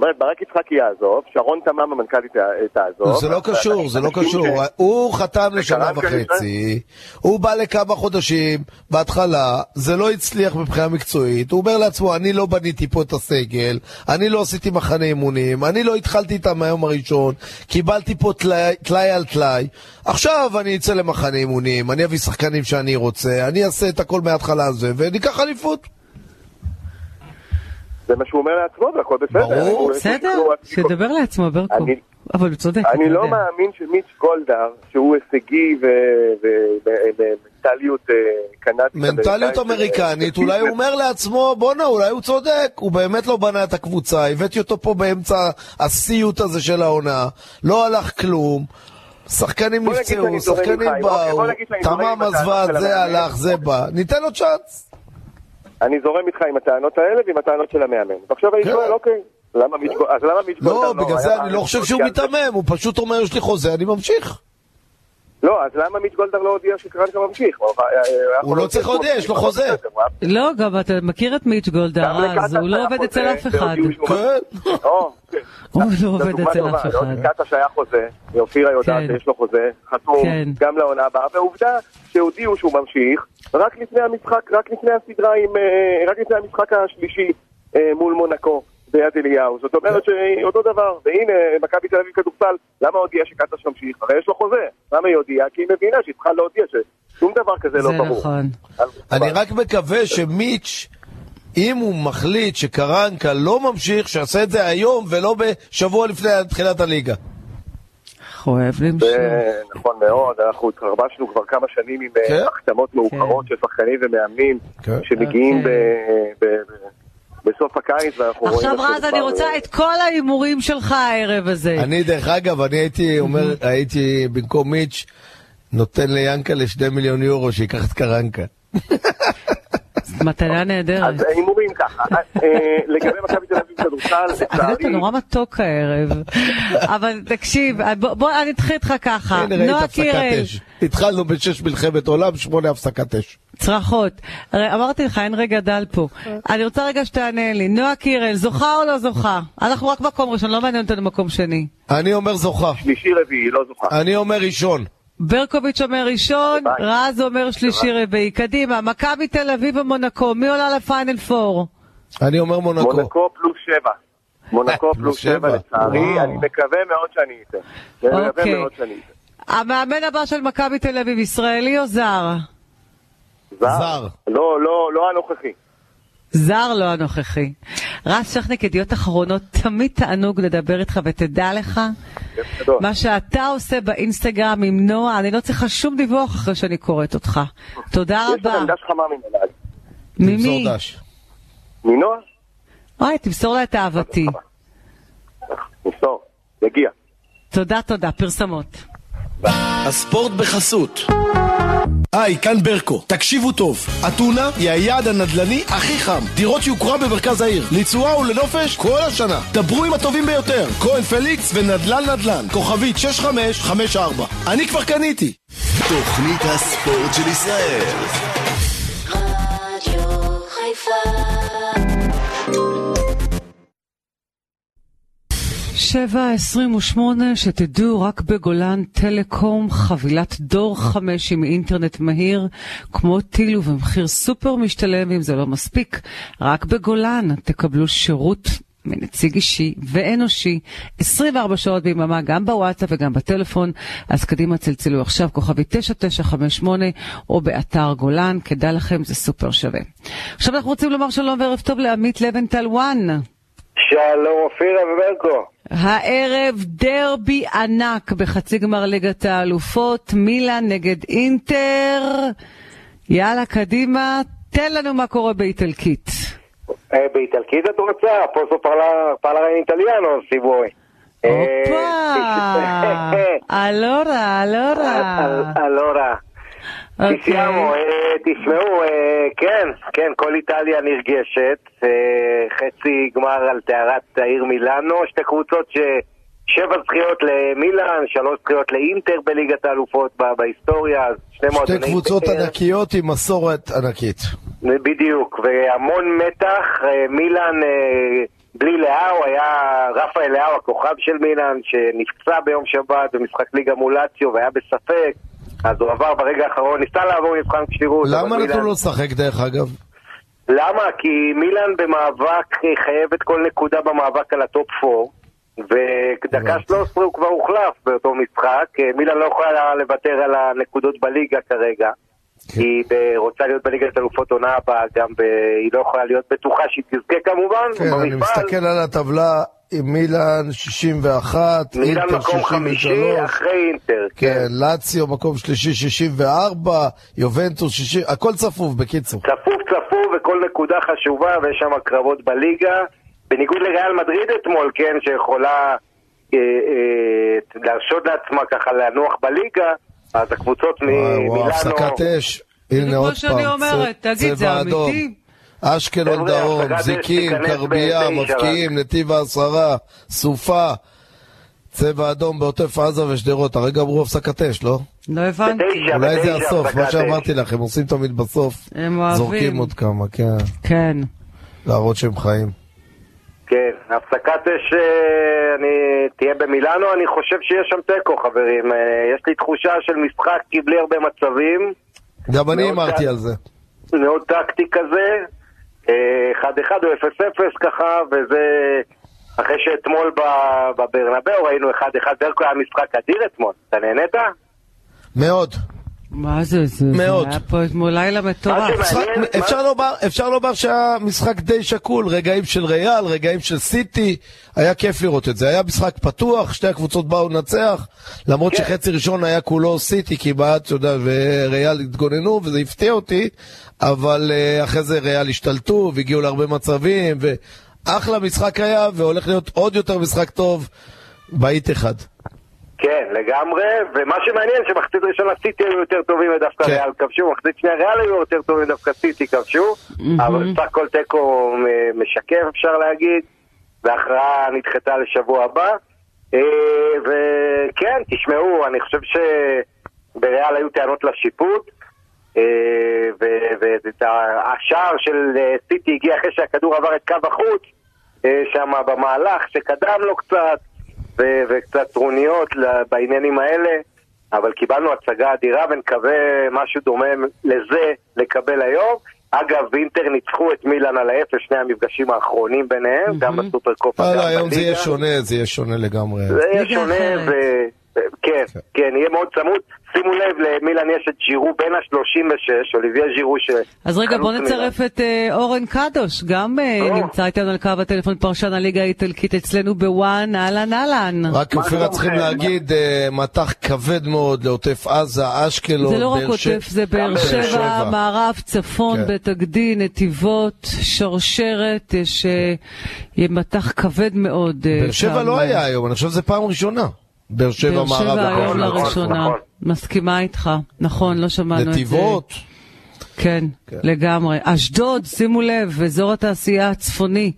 אומרת, ברק יצחקי יעזוב, שרון תמם המנכ"לית תעזוב. זה לא קשור, זה לא קשור. הוא חתם לשנה וחצי, הוא בא לכמה חודשים בהתחלה, זה לא הצליח מבחינה מקצועית, הוא אומר לעצמו, אני לא בניתי פה את הסגל, אני לא עשיתי מחנה אימונים, אני לא התחלתי איתם מהיום הראשון, קיבלתי פה טלאי טלאי על טלאי, עכשיו אני אצא למחנה אימונים, אני אביא שחקנים שאני רוצה, אני אעשה את הכל מההתחלה הזה, וניקח אליפות. זה מה שהוא אומר לעצמו והכל בסדר. ברור, בסדר, שידבר לעצמו, ברקו. אני- אבל הוא צודק, אני לא יודע. מאמין שמיץ' גולדהר, שהוא הישגי ומנטליות קנדית... מנטליות אמריקנית, אולי הוא אומר לעצמו, בואנה, אולי הוא צודק, הוא באמת לא בנה את הקבוצה, הבאתי אותו פה באמצע הסיוט הזה של העונה, לא הלך כלום. שחקנים נפצעו, שחקנים אוקיי, באו, תמם עזבה, של זה. הלך, זה בא, ניתן לו צ'אנס. אני זורם איתך עם הטענות האלה ועם הטענות של המאמן. ועכשיו אני שואל, אוקיי, למה גולדהר... אז למה גולדהר לא, בגלל זה אני לא חושב שהוא מיתמם, הוא פשוט אומר, יש לי חוזה, אני ממשיך. לא, אז למה מיץ' גולדהר לא הודיע שקרנקה ממשיך? הוא לא צריך להודיע, יש לו חוזה. לא, גם אתה מכיר את מיץ' גולדהר, אז הוא לא עובד אצל אף אחד. כן. או, הוא לא עובד אצל. אף לא אחד. נתקעת שהיה חוזה, אופירה יודעת כן. שיש לו חוזה, חתום כן. גם לעונה הבאה, ועובדה שהודיעו שהוא ממשיך רק לפני המשחק, רק לפני הסדרה עם, אה, רק לפני המשחק השלישי אה, מול מונקו ביד אליהו. זאת אומרת שאותו דבר, והנה מכבי תל אביב כדורסל, למה הודיעה שקטש ממשיך? הרי יש לו חוזה. למה היא הודיעה? כי היא מבינה שהיא צריכה להודיע ששום דבר כזה לא זה ברור. נכון. אני רק מקווה שמיץ', אם הוא מחליט שקרנקה לא ממשיך, שיעשה את זה היום ולא בשבוע לפני תחילת הליגה. אוהב למשוך. זה נכון מאוד, אנחנו התחרבשנו כבר כמה שנים עם כן. אה, החתמות מאוחרות של שחקנים ומאמנים כן. שמגיעים בסוף הקיץ ואנחנו רואים... עכשיו רז, אני רוצה אה, את כל ההימורים שלך הערב הזה. אני, דרך אגב, אני הייתי אומר, הייתי במקום מיץ', נותן ליאנקלה שני מיליון יורו שייקח את קרנקה. מתנה נהדרת. אז הימורים ככה, אה, לגבי מכבי תל אביב כדורסל, יודע, אתה לצערי, נורא מתוק הערב. אבל תקשיב, בוא, אני אתחיל איתך ככה. נועה קירל. התחלנו בשש מלחמת עולם, שמונה הפסקת אש. צרחות. אמרתי לך, אין רגע דל פה. אני רוצה רגע שתענה לי. נועה קירל, זוכה או לא זוכה? אנחנו רק מקום ראשון, לא מעניין אותנו מקום שני. אני אומר זוכה. שלישי רביעי, לא זוכה. אני אומר ראשון. ברקוביץ' אומר ראשון. רז אומר שלישי רביעי. קדימה, מכבי תל אביב ומונקו, מי עולה לפיינל פור? אני אומר מונקו. מונקו פלוס שבע. מונקו פלוס פלוס שבע. לצערי. אני מקווה מאוד שאני אתן. אני מקווה אוקיי. מאוד שאני אתן. המאמן הבא של מכבי תל אביב, ישראלי או זר? זר. לא, לא, לא הנוכחי. זר לא הנוכחי. רז שכניק, ידיעות אחרונות, תמיד תענוג לדבר איתך, ותדע לך. מה שאתה עושה באינסטגרם עם נועה, אני לא צריכה שום דיווח אחרי שאני קוראת אותך. תודה יש רבה. לכם דש חמה ממנה. ממי? תמסור דש. מנועה? אוי, תמסור לה את אהבתי. נמסור. יגיע. תודה, תודה. פרסמות. הספורט בחסות. היי, כאן ברקו. תקשיבו טוב, אתונה היא היעד הנדל"ני הכי חם. דירות יוקרה במרכז העיר, לתשואה ולנופש כל השנה. דברו עם הטובים ביותר, כהן פליקס ונדל"ן נדל"ן. כוכבית 6554. אני כבר קניתי. תוכנית הספורט של ישראל. רדיו חיפה שבע עשרים ושמונה, שתדעו, רק בגולן טלקום חבילת דור חמש עם אינטרנט מהיר, כמו טיל ובמחיר סופר משתלם, ואם זה לא מספיק, רק בגולן תקבלו שירות מנציג אישי ואנושי, 24 שעות ביממה, גם בוואטסאפ וגם בטלפון, אז קדימה צלצלו עכשיו, כוכבי 9958, או באתר גולן, כדאי לכם, זה סופר שווה. עכשיו אנחנו רוצים לומר שלום וערב טוב לעמית לבנטל וואן. שלום אופירה וברקו. הערב דרבי ענק בחצי גמר ליגת האלופות, מילאן נגד אינטר. יאללה, קדימה, תן לנו מה קורה באיטלקית. Eh, באיטלקית את רוצה? פוסו פרלרה italiano, si vuoi. הופה! אלורה, אלורה. אלורה. אוקיי. תשמעו, אה, תשמעו, אה, כן, כן, כל איטליה נרגשת. אה, חצי גמר על טהרת העיר מילאנו, שתי קבוצות ש... שבע זכיות למילאן, שלוש זכיות לאינטר בליגת האלופות בהיסטוריה, אז שני שתי מועדוני קבוצות פאר. ענקיות עם מסורת ענקית. בדיוק, והמון מתח, מילאן בלי לאאו, היה רפאל לאאו, הכוכב של מילאן, שנפצע ביום שבת במשחק ליגה מול לאציו והיה בספק, אז הוא עבר ברגע האחרון, ניסה לעבור מבחן כשירות. למה נתנו לו לשחק דרך אגב? למה? כי מילאן במאבק אה, חייבת כל נקודה במאבק על ה top 4 ודקה 13 הוא כבר הוחלף באותו משחק, אה, מילאן לא יכולה לוותר על הנקודות בליגה כרגע. היא ב- רוצה להיות בליגת אלופות עונה הבאה, גם ב... היא לא יכולה להיות בטוחה שהיא תזכה כמובן, כן, אני במפעל. מסתכל על הטבלה מילאן 61, מילאן אינטר מקום חמישי 63, אחרי אינטר. כן, לאציו מקום שלישי 64, יובנטוס 60, הכל צפוף בקיצור. צפוף צפוף וכל נקודה חשובה ויש שם קרבות בליגה. בניגוד לריאל מדריד אתמול, כן, שיכולה אה, אה, להרשות לעצמה ככה לנוח בליגה, אז הקבוצות וואו, ממילאנו... הפסקת אש, הנה כמו עוד שאני פעם, אומרת, צ- תגיד, זה צבע אדום. אמיתי? אשקלון דרום, זיקים, כרבייה, מבקיעים, נתיב העשרה, סופה, צבע אדום בעוטף עזה ושדרות. הרגע אמרו הפסקת אש, לא? לא הבנתי. אולי זה הסוף, מה שאמרתי לכם, עושים תמיד בסוף. הם אוהבים. זורקים עוד כמה, כן. כן. להראות שהם חיים. כן, הפסקת אש אה, אני, תהיה במילאנו, אני חושב שיש שם תיקו חברים. אה, יש לי תחושה של משחק כי בלי הרבה מצבים. גם אני הימרתי טק- על זה. מאוד טקטי כזה, 1-1 או 0-0 ככה, וזה אחרי שאתמול בברנבאו ראינו 1-1, ברקו היה משחק אדיר אתמול, אתה נהנית? מאוד. מה זה, זה, מאוד. זה היה פה אתמול לילה מטורף. משחק- אפשר לומר, אפשר לומר שהיה משחק די שקול, רגעים של ריאל, רגעים של סיטי, היה כיף לראות את זה. היה משחק פתוח, שתי הקבוצות באו לנצח, למרות כן. שחצי ראשון היה כולו סיטי כמעט, אתה יודע, וריאל התגוננו, וזה הפתיע אותי, אבל אה, אחרי זה ריאל השתלטו, והגיעו להרבה מצבים, ואחלה משחק היה, והולך להיות עוד יותר משחק טוב באיט אחד. כן, לגמרי, ומה שמעניין שמחצית ראשונה סיטי היו יותר טובים ודווקא כן. ריאל כבשו, מחצית שנייה ריאל היו יותר טובים ודווקא סיטי כבשו, אבל סך הכל תיקו משקף אפשר להגיד, וההכרעה נדחתה לשבוע הבא. אה, וכן, תשמעו, אני חושב שבריאל היו טענות לשיפוט, אה, והשער של אה, סיטי הגיע אחרי שהכדור עבר את קו החוץ, שם במהלך שקדם לו קצת, ו- וקצת טרוניות בעניינים האלה, אבל קיבלנו הצגה אדירה ונקווה משהו דומה לזה לקבל היום. אגב, אינטר ניצחו את מילאן על האפס, שני המפגשים האחרונים ביניהם, גם בסופר קופה, לא, גם לא, היום זה. יהיה שונה, זה יהיה שונה לגמרי. זה יהיה שונה, ו... כן, כן, יהיה מאוד צמוד. שימו לב, למילאן יש את ג'ירו בין ה-36, אוליביה ג'ירו ש... אז רגע, בוא נצרף את אה, אורן קדוש, גם אה, נמצא איתנו על קו הטלפון פרשן הליגה האיטלקית אצלנו ב-ONE, אהלן אהלן. רק אופירה צריכים להגיד, אה, מטח כבד מאוד לעוטף עזה, אשקלון, זה לא רק באר עוטף, זה באר שבע, מערב, צפון, כן. בית הגדי, נתיבות, שרשרת, יש מטח כבד מאוד. באר שבע. לא היה היום, אני חושב שזה פעם ראשונה. באר שבע באר מערב. שבע היום נכון, לראשונה. נכון. מסכימה איתך, נכון, לא שמענו את זה. נתיבות. כן, לגמרי. אשדוד, שימו לב, אזור התעשייה הצפוני.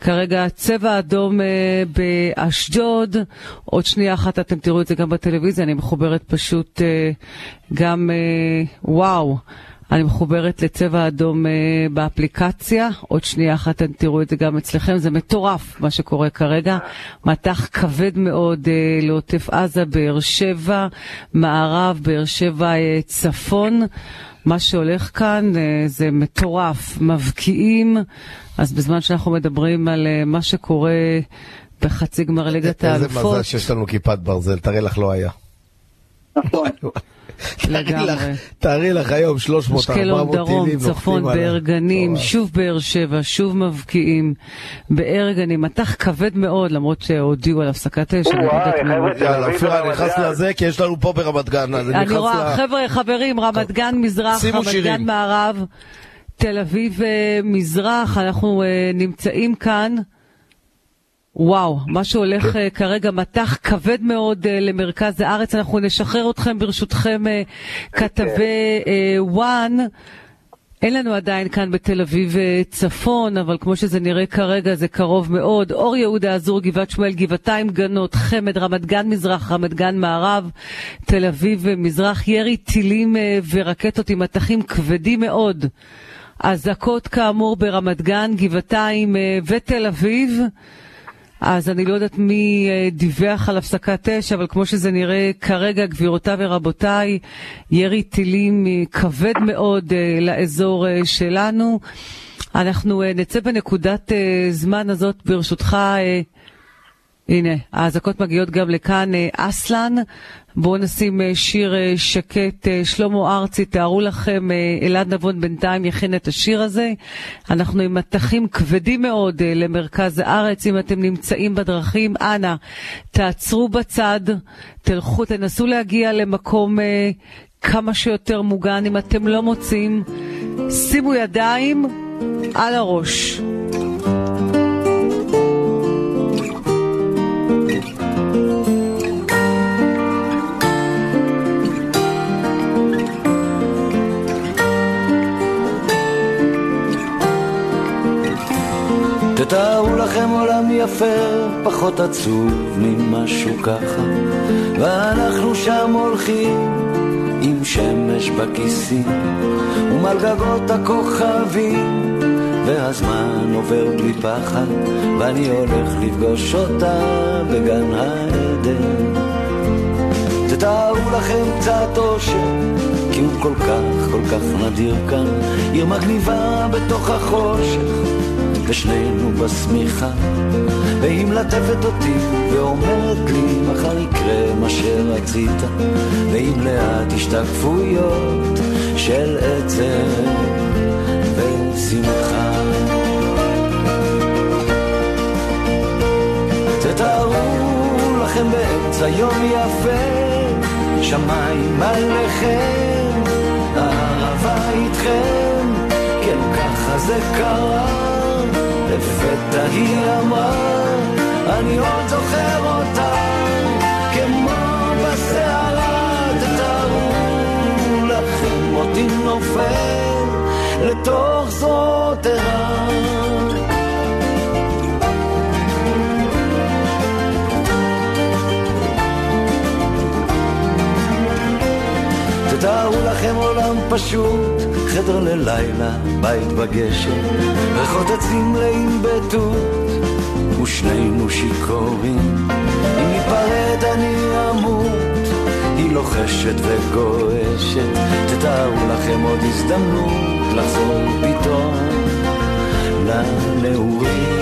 כרגע צבע אדום אה, באשדוד. עוד שנייה אחת אתם תראו את זה גם בטלוויזיה, אני מחוברת פשוט אה, גם, אה, וואו. אני מחוברת לצבע אדום אה, באפליקציה, עוד שנייה אחת אתם תראו את זה גם אצלכם, זה מטורף מה שקורה כרגע. מטח כבד מאוד אה, לעוטף עזה, באר שבע, מערב, באר שבע, אה, צפון. מה שהולך כאן אה, זה מטורף, מבקיעים. אז בזמן שאנחנו מדברים על אה, מה שקורה בחצי גמר ליגת איזה האלופות, מזל שיש לנו כיפת ברזל, תראי לך לא היה. לגמרי. תארי לך היום 300, אשקלון 400 דרום, טילים צפון. באר גנים, שוב באר שבע, שוב מבקיעים. באר גנים, מטח כבד מאוד, למרות שהודיעו על הפסקת אש. יאללה, אופירה, אני נכנס לזה, כי יש לנו פה ברמת גן. אני רואה, חבר'ה, חברים, רמת גן מזרח, רמת. גן מערב, תל אביב אה, מזרח, אנחנו אה, נמצאים כאן. וואו, מה שהולך uh, כרגע, מטח כבד מאוד uh, למרכז הארץ. אנחנו נשחרר אתכם, ברשותכם, uh, כתבי וואן. אין לנו עדיין כאן בתל אביב צפון, אבל כמו שזה נראה כרגע זה קרוב מאוד. אור יהודה, עזור, גבעת שמואל, גבעתיים, גנות, חמד, רמת גן מזרח, רמת גן מערב, תל אביב מזרח, ירי טילים ורקטות עם מטחים כבדים מאוד. אזעקות כאמור ברמת גן, גבעתיים ותל אביב. אז אני לא יודעת מי אה, דיווח על הפסקת אש, אבל כמו שזה נראה כרגע, גבירותיי ורבותיי, ירי טילים כבד מאוד אה, לאזור אה, שלנו. אנחנו נצא בנקודת זמן הזאת, ברשותך, הנה, האזעקות מגיעות גם לכאן. אסלן, בואו נשים אה, שיר אה, שקט. אה, שלמה ארצי, תארו לכם, אלעד נבון בינתיים יכין את השיר הזה. אנחנו עם מטחים כבדים מאוד למרכז הארץ. אם אתם נמצאים בדרכים, אנא, תעצרו בצד, תלכו, תנסו להגיע למקום כמה שיותר מוגן. אם אתם לא מוצאים, שימו ידיים על הראש. יפה, פחות עצוב ממשהו ככה, ואנחנו שם הולכים עם שמש בכיסים, ומעל גגות הכוכבים, והזמן עובר בלי פחד, ואני הולך לפגוש אותה בגן העדן. תתארו לכם קצת אושר, כי הוא כל כך, כל כך נדיר כאן, עיר מגניבה בתוך החושך. ושנינו בשמיכה, והיא מלטפת אותי ואומרת לי מחר יקרה מה שרצית, ועם לאט השתקפויות של עצם ושמחה. תתארו לכם באמצע יום יפה, שמיים עליכם, אהבה איתכם, כן ככה זה קרה. לפתע היא אמרה, אני עוד זוכר אותה, כמו בסערה, תתארו לכם אותי נופל לתוך זאת ערה. תתארו לכם עולם פשוט חדר ללילה, בית בגשם, ריחות עצים מלאים בתות, ושנינו שיכורים. אם ניפרד אני אמות, היא לוחשת וגועשת, תתארו לכם עוד הזדמנות לחזור פתאום לנעורים.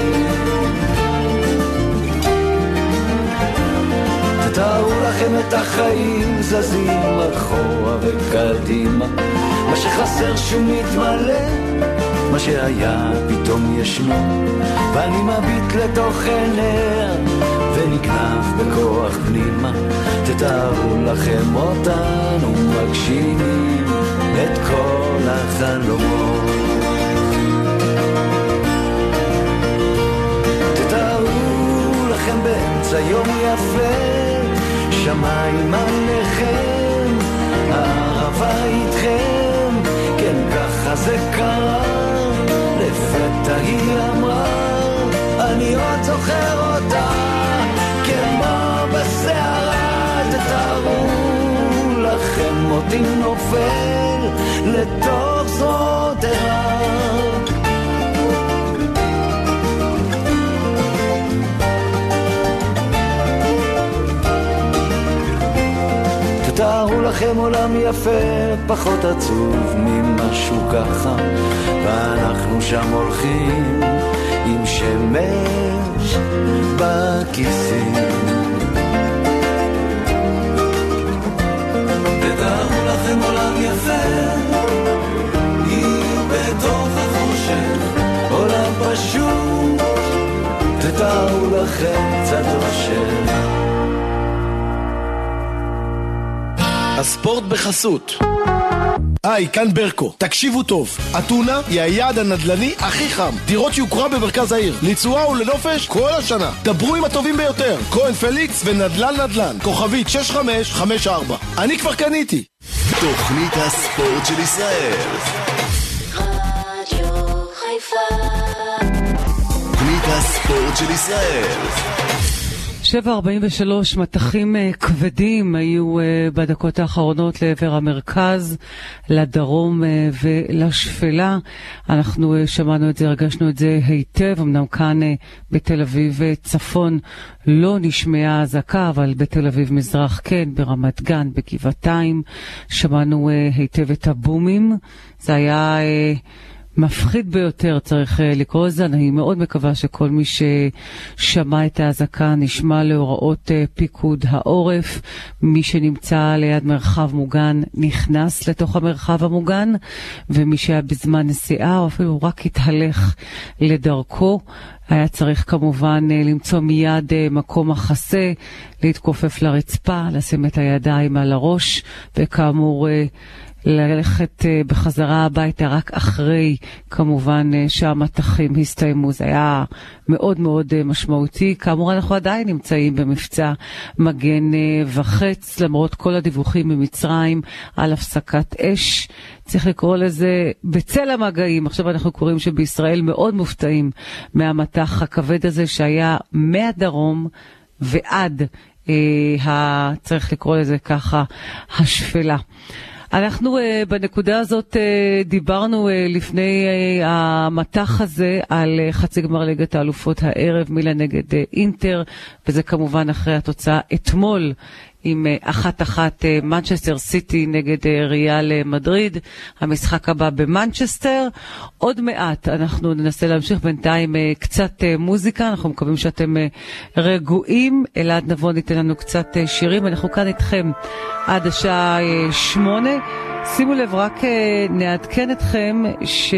תתארו לכם את החיים זזים אחורה וקדימה. מה שחסר שהוא מתמלא, מה שהיה פתאום ישנו, ואני מביט לתוך עיניה, ונגנב בכוח פנימה. תתארו לכם אותנו מגשימים לכם עולם יפה, פחות עצוב ממשהו ככה, ואנחנו שם הולכים עם שמש בכיסים. תתארו לכם עולם יפה, עיר בתוך החושך, עולם פשוט, תתארו לכם קצת אושר. הספורט בחסות. היי, כאן ברקו. תקשיבו טוב, אתונה היא היעד הנדל"ני הכי חם. דירות יוקרה במרכז העיר. לתשואה ולנופש כל השנה. דברו עם הטובים ביותר. כהן פליקס ונדל"ן נדל"ן. כוכבית 6554. אני כבר קניתי. תוכנית הספורט של ישראל. תוכנית הספורט של ישראל. 7.43 מטחים אה, כבדים היו אה, בדקות האחרונות לעבר המרכז, לדרום אה, ולשפלה. אנחנו שמענו את זה, הרגשנו את זה היטב, אמנם כאן בתל אביב צפון לא נשמעה אזעקה, אבל בתל אביב מזרח כן, ברמת גן, בגבעתיים, שמענו היטב את הבומים. זה היה... מפחיד ביותר, צריך אה, לקרוא לזה. אני מאוד מקווה שכל מי ששמע את האזעקה נשמע להוראות אה, פיקוד העורף. מי שנמצא ליד מרחב מוגן נכנס לתוך המרחב המוגן, ומי שהיה בזמן נסיעה או אפילו רק התהלך לדרכו. היה צריך כמובן אה, למצוא מיד מקום מחסה, להתכופף לרצפה, לשים את הידיים על הראש, וכאמור ללכת uh, בחזרה הביתה רק אחרי, כמובן, uh, שהמטחים הסתיימו. זה היה מאוד מאוד uh, משמעותי. כאמור, אנחנו עדיין נמצאים במבצע מגן וחץ, למרות כל הדיווחים ממצרים על הפסקת אש. צריך לקרוא לזה בצל המגעים. עכשיו אנחנו קוראים שבישראל מאוד מופתעים מהמטח הכבד הזה שהיה מהדרום ועד, uh, ה, צריך לקרוא לזה ככה, השפלה. אנחנו uh, בנקודה הזאת uh, דיברנו uh, לפני uh, המטח הזה על uh, חצי גמר ליגת האלופות הערב, מילה נגד uh, אינטר, וזה כמובן אחרי התוצאה אתמול עם אחת-אחת מנצ'סטר סיטי נגד ריאל מדריד, המשחק הבא במנצ'סטר. עוד מעט אנחנו ננסה להמשיך בינתיים קצת מוזיקה, אנחנו מקווים שאתם רגועים. אלעד נבון ייתן לנו קצת שירים, אנחנו כאן איתכם עד השעה שמונה. שימו לב, רק נעדכן אתכם ש...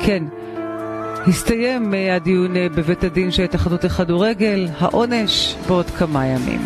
כן, הסתיים הדיון בבית הדין של התאחדות לכדורגל, העונש בעוד כמה ימים.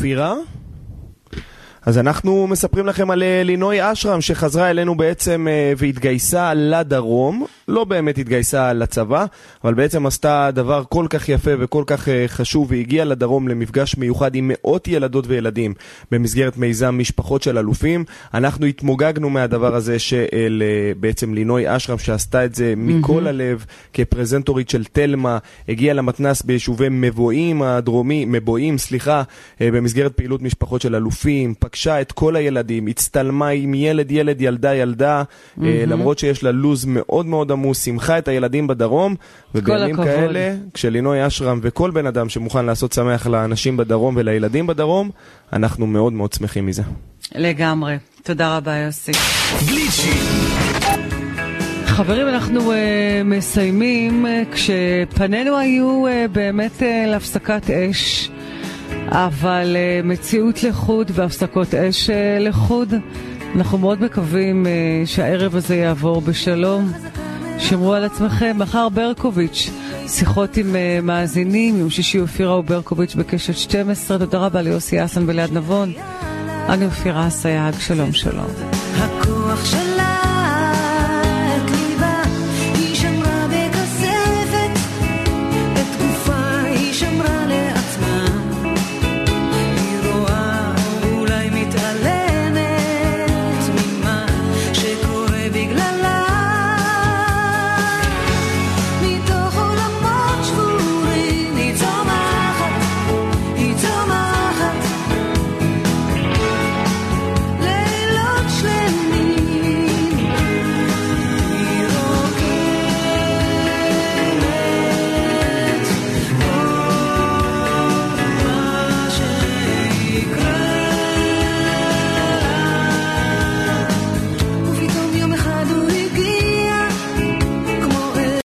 אופירה? אז אנחנו מספרים לכם על אה, לינוי אשרם שחזרה אלינו בעצם אה, והתגייסה לדרום, לא באמת התגייסה לצבא, אבל בעצם עשתה דבר כל כך יפה וכל כך אה, חשוב והגיעה לדרום למפגש מיוחד עם מאות ילדות וילדים במסגרת מיזם משפחות של אלופים. אנחנו התמוגגנו מהדבר הזה של אה, בעצם לינוי אשרם שעשתה את זה מכל הלב כפרזנטורית של תלמה, הגיעה למתנ"ס ביישובי מבואים הדרומי, מבואים, סליחה, אה, במסגרת פעילות משפחות של אלופים, פגשה את כל הילדים, הצטלמה עם ילד, ילד, ילדה, ילדה, מהמם. למרות שיש לה לו"ז מאוד מאוד עמוס, שמחה את הילדים בדרום, ובימים. כאלה, כשלינוי אשרם וכל בן אדם שמוכן לעשות שמח לאנשים בדרום ולילדים בדרום, אנחנו מאוד מאוד שמחים מזה. לגמרי. תודה רבה, יוסי. חברים, אנחנו uh, מסיימים uh, כשפנינו היו uh, באמת uh, להפסקת אש, אבל uh, מציאות לחוד והפסקות אש uh, לחוד. אנחנו מאוד מקווים uh, שהערב הזה יעבור בשלום. שמרו על עצמכם. מחר ברקוביץ', שיחות עם uh, מאזינים, יום שישי אופירה וברקוביץ' בקשת 12. תודה רבה ליוסי אסן וליד נבון. אני אופירה אסייג, שלום שלום. הכוח של